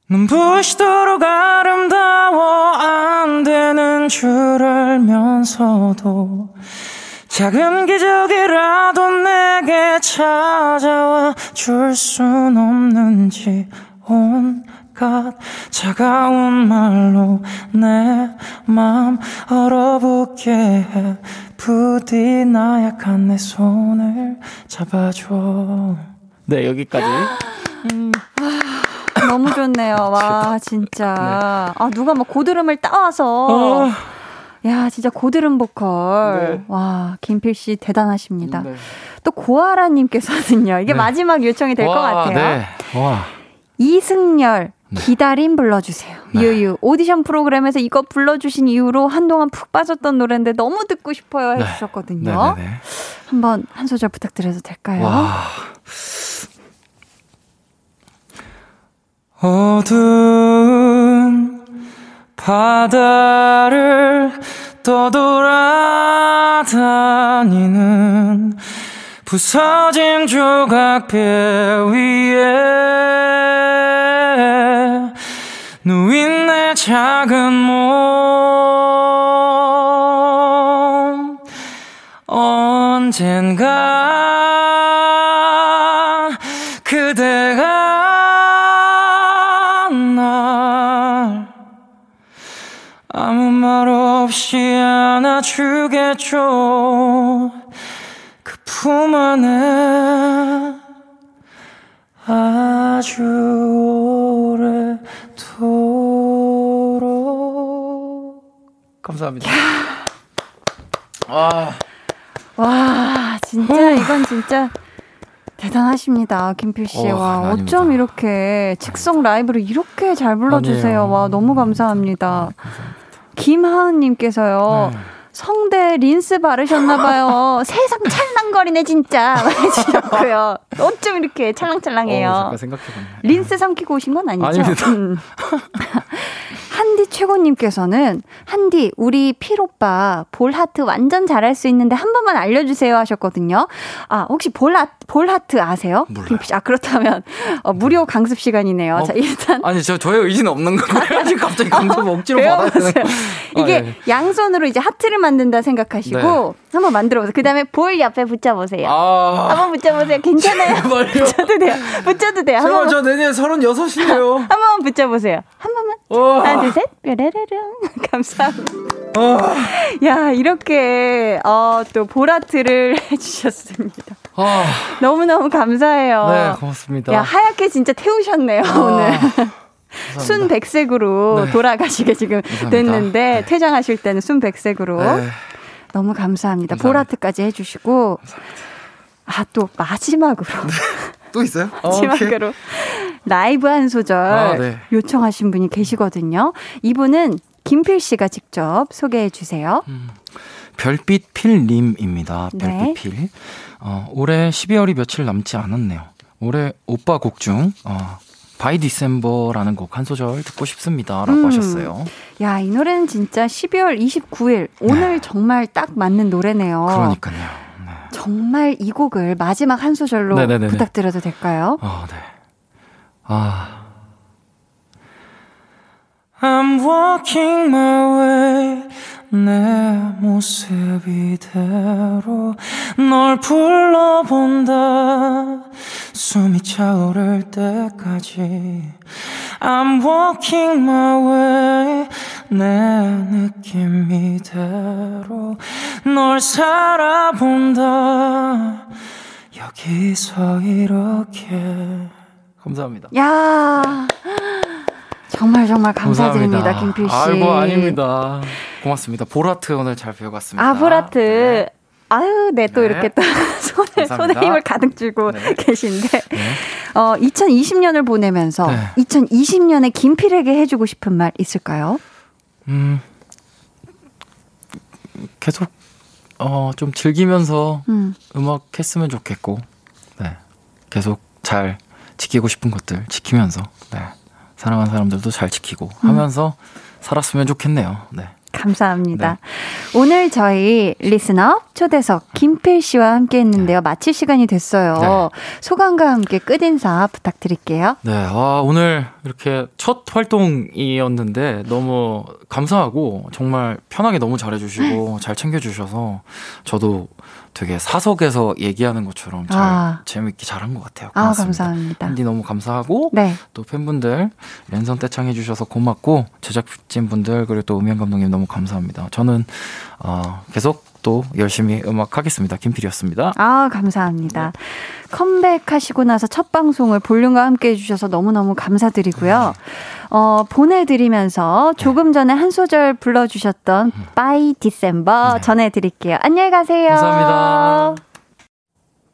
눈부시도록 아름다워 안 되는 줄 알면서도 작은 기적이라도 내게 찾아와 줄 순 없는지 온갖 차가운 말로 내 맘 얼어붙게 해 부디 나 약한 내 손을 잡아줘 네 여기까지 너무 좋네요. 와, 진짜. 아, 누가 막 고드름을 따와서. 어. 야, 진짜 고드름 보컬. 네. 와, 김필 씨 대단하십니다. 네. 또 고아라 님께서는요. 이게 네. 마지막 요청이 될것 와, 같아요. 네. 와. 이승열. 네. 기다림 불러주세요. 네. 유유. 오디션 프로그램에서 이거 불러주신 이후로 한동안 푹 빠졌던 노래인데 너무 듣고 싶어요 네. 해주셨거든요. 한번 한 소절 부탁드려도 될까요? 와. 어두운 바다를 떠돌아다니는 부서진 조각배 위에 누인 내 작은 몸. 언젠가 없이 안아주겠죠 그 품 안에 아주 오래도록 감사합니다. 아, 와, 진짜 이건 진짜 대단하시니다, 김필 씨. 어, 와, 아닙니다. 어쩜 이렇게 즉석 라이브를 이렇게 잘 불러주세요. 아니에요. 와, 너무 감사합니다. 김하은님께서요. 네. 성대 린스 바르셨나봐요. 세상 찰랑거리네, 진짜. 해주셨고요. 어쩜 이렇게 찰랑찰랑해요. 어. 린스 삼키고 오신 건 아니죠? 아닙니다. 음. 한디 최고님께서는 한디 우리 필 오빠 볼 하트 완전 잘할 수 있는데 한 번만 알려주세요 하셨거든요. 아 혹시 볼, 하, 볼 하트 아세요? 몰라요. 씨. 아 그렇다면 어, 무료 강습 시간이네요. 어? 자 일단 아니 저 저의 의지는 없는 건가요? 지금 갑자기 강도 억지로 받아야 되는. 거. 이게 아, 예. 양손으로 이제 하트를 만든다 생각하시고 네. 한번 만들어보세요. 그 다음에 볼 옆에 붙여보세요. 아, 한번 붙여보세요. 괜찮아요. 붙여도 돼요. 붙여도 돼요. 한 제발 저 내년 36이에요. 한 번만 붙여보세요. 한 번만. 와. 하나, 둘, 셋. 뾰레르릉. 감사합니다. 아, 야, 이렇게, 어, 또, 보라트를 해주셨습니다. 아, 너무너무 감사해요. 네, 고맙습니다. 야, 하얗게 진짜 태우셨네요, 오늘. 순 백색으로 네. 돌아가시게 지금 감사합니다. 됐는데, 네. 퇴장하실 때는 순 백색으로. 네. 너무 감사합니다. 감사합니다. 보라트까지 해주시고. 아, 또, 마지막으로. 또 있어요? 어, 마지막으로. 라이브 한 소절 아, 네. 요청하신 분이 계시거든요. 이분은 김필 씨가 직접 소개해 주세요. 별빛 필님입니다. 네. 별빛 필. 어, 올해 12월이 며칠 남지 않았네요. 올해 오빠 곡중 어, Bye December라는 곡 한 소절 듣고 싶습니다라고 음. 하셨어요. 야, 이 노래는 진짜 12월 29일 오늘 정말 딱 맞는 노래네요. 네. 그러니까요. 네. 정말 이 곡을 마지막 한 소절로 네네네네. 부탁드려도 될까요? 어, 네. 아. I'm walking my way. 내 모습 이대로 널 불러본다. 숨이 차오를 때까지 I'm walking my way. 내 느낌 이대로 널 살아본다. 여기서 이렇게. 감사합니다. 야 정말 정말 감사드립니다. 김필 씨. 아이고 아닙니다. 고맙습니다. 보라트 오늘 잘 배워갔습니다. 아, 보라트. 네. 아유, 네, 또 네. 이렇게 또 손에, 감사합니다. 손에 힘을 가득 쥐고 네. 계신데, 네. 어, 2020년을 보내면서 네. 2020년에 김필에게 해주고 싶은 말 있을까요? 음 계속 어, 좀 즐기면서 음. 음악 했으면 좋겠고, 네. 계속 잘 지키고 싶은 것들 지키면서, 네. 사랑하는 사람들도 잘 지키고 하면서 살았으면 좋겠네요. 네. 감사합니다. 오늘 저희 리스너 초대석 김필 씨와 함께 했는데요. 마칠 시간이 됐어요. 네. 소감과 함께 끝인사 부탁드릴게요. 네, 아, 오늘 이렇게 첫 활동이었는데 너무 감사하고 정말 편하게 너무 잘해주시고 잘 챙겨주셔서 저도 되게 사석에서 얘기하는 것처럼 잘 아. 재밌게 잘한 것 같아요. 아, 고맙습니다. 감사합니다. 한디 너무 감사하고 네. 또 팬분들 랜선 떼창 해 주셔서 고맙고 제작진 분들 그리고 또 음향 감독님 너무 감사합니다. 저는 어, 계속 또 열심히 음악 하겠습니다. 김필이었습니다. 아, 감사합니다. 컴백하시고 나서 첫 방송을 볼륨과 함께 해주셔서 너무너무 감사드리고요. 어, 보내드리면서 조금 전에 한 소절 불러주셨던 By December 네. 전해드릴게요. 안녕히 가세요. 감사합니다.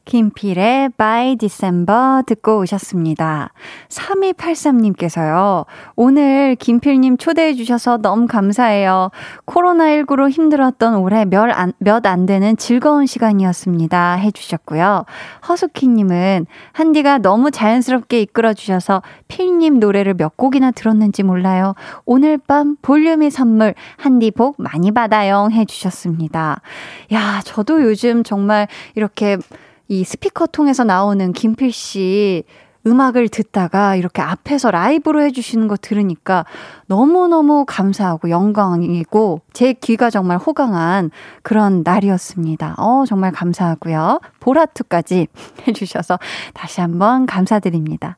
김필의 By December 듣고 오셨습니다. 3283님께서요. 오늘 김필님 초대해 주셔서 너무 감사해요. 코로나19로 힘들었던 올해 몇 안, 몇안 되는 즐거운 시간이었습니다. 해주셨고요. 허수키님은 한디가 너무 자연스럽게 이끌어 주셔서 필님 노래를 몇 곡이나 들었는지 몰라요. 오늘 밤 볼륨이 선물 한디 복 많이 받아요. 해주셨습니다. 야, 저도 요즘 정말 이렇게 이 스피커 통해서 나오는 김필 씨 음악을 듣다가 이렇게 앞에서 라이브로 해주시는 거 들으니까 너무너무 감사하고 영광이고 제 귀가 정말 호강한 그런 날이었습니다. 어, 정말 감사하고요. 보라투까지 해주셔서 다시 한번 감사드립니다.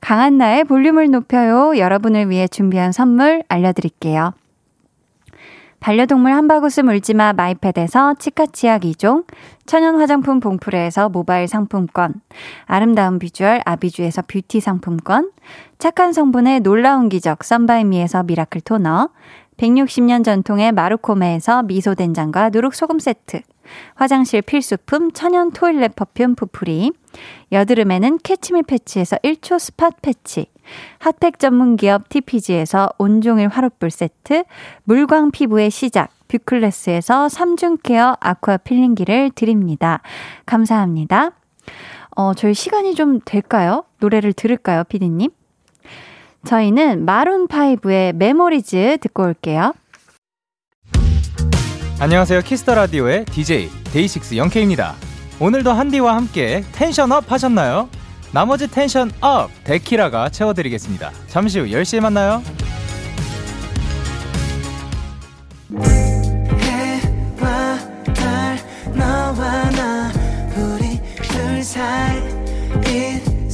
강한 나의 볼륨을 높여요. 여러분을 위해 준비한 선물 알려드릴게요. 반려동물 한바구스 물지마 마이패드에서 치카치약 2종, 천연 화장품 봉프레에서 모바일 상품권, 아름다운 비주얼 아비주에서 뷰티 상품권, 착한 성분의 놀라운 기적 썬바이미에서 miracle 토너, 160년 전통의 마루코메에서 미소된장과 누룩소금 세트, 화장실 필수품 천연 toilet perfume 푸프리, 여드름에는 캐치미 패치에서 1초 spot 패치, 핫팩 전문 기업 TPG에서 온종일 화롯불 세트, 물광 피부의 시작, 뷰클래스에서 3중 케어 아쿠아 필링기를 드립니다. 감사합니다. 어, 저희 시간이 좀 될까요? 노래를 들을까요, 피디님? 저희는 마룬5의 Memories 듣고 올게요. 안녕하세요 키스 더 라디오의 DJ 데이식스 영케입니다. 오늘도 한디와 함께 텐션 up 하셨나요? 나머지 텐션 up 데키라가 채워드리겠습니다. 잠시 후 10시에 만나요.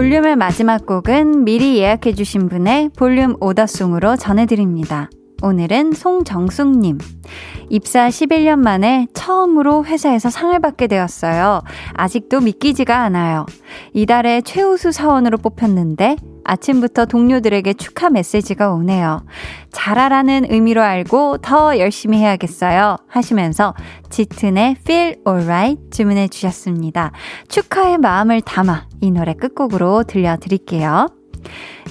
볼륨의 마지막 곡은 미리 예약해주신 분의 볼륨 오더송으로 전해드립니다. 오늘은 송정숙님. 입사 11년 만에 처음으로 회사에서 상을 받게 되었어요. 아직도 믿기지가 않아요. 이달에 최우수 사원으로 뽑혔는데 아침부터 동료들에게 축하 메시지가 오네요. 잘하라는 의미로 알고 더 열심히 해야겠어요. 하시면서 짙은의 Feel Alright 주문해 주셨습니다. 축하의 마음을 담아 이 노래 끝곡으로 들려드릴게요.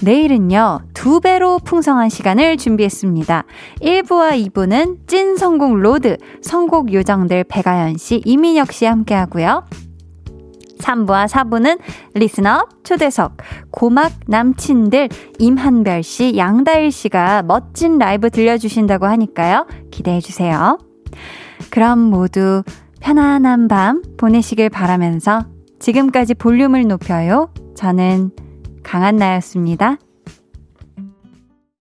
내일은요, 두 배로 풍성한 시간을 준비했습니다. 1부와 2부는 찐 성공 로드, 선곡 요정들 백아연 씨, 이민혁 씨 함께 하고요. 3부와 4부는 리스너 초대석, 고막 남친들 임한별 씨, 양다일 씨가 멋진 라이브 들려주신다고 하니까요. 기대해주세요. 그럼 모두 편안한 밤 보내시길 바라면서 지금까지 볼륨을 높여요. 저는 강한나였습니다.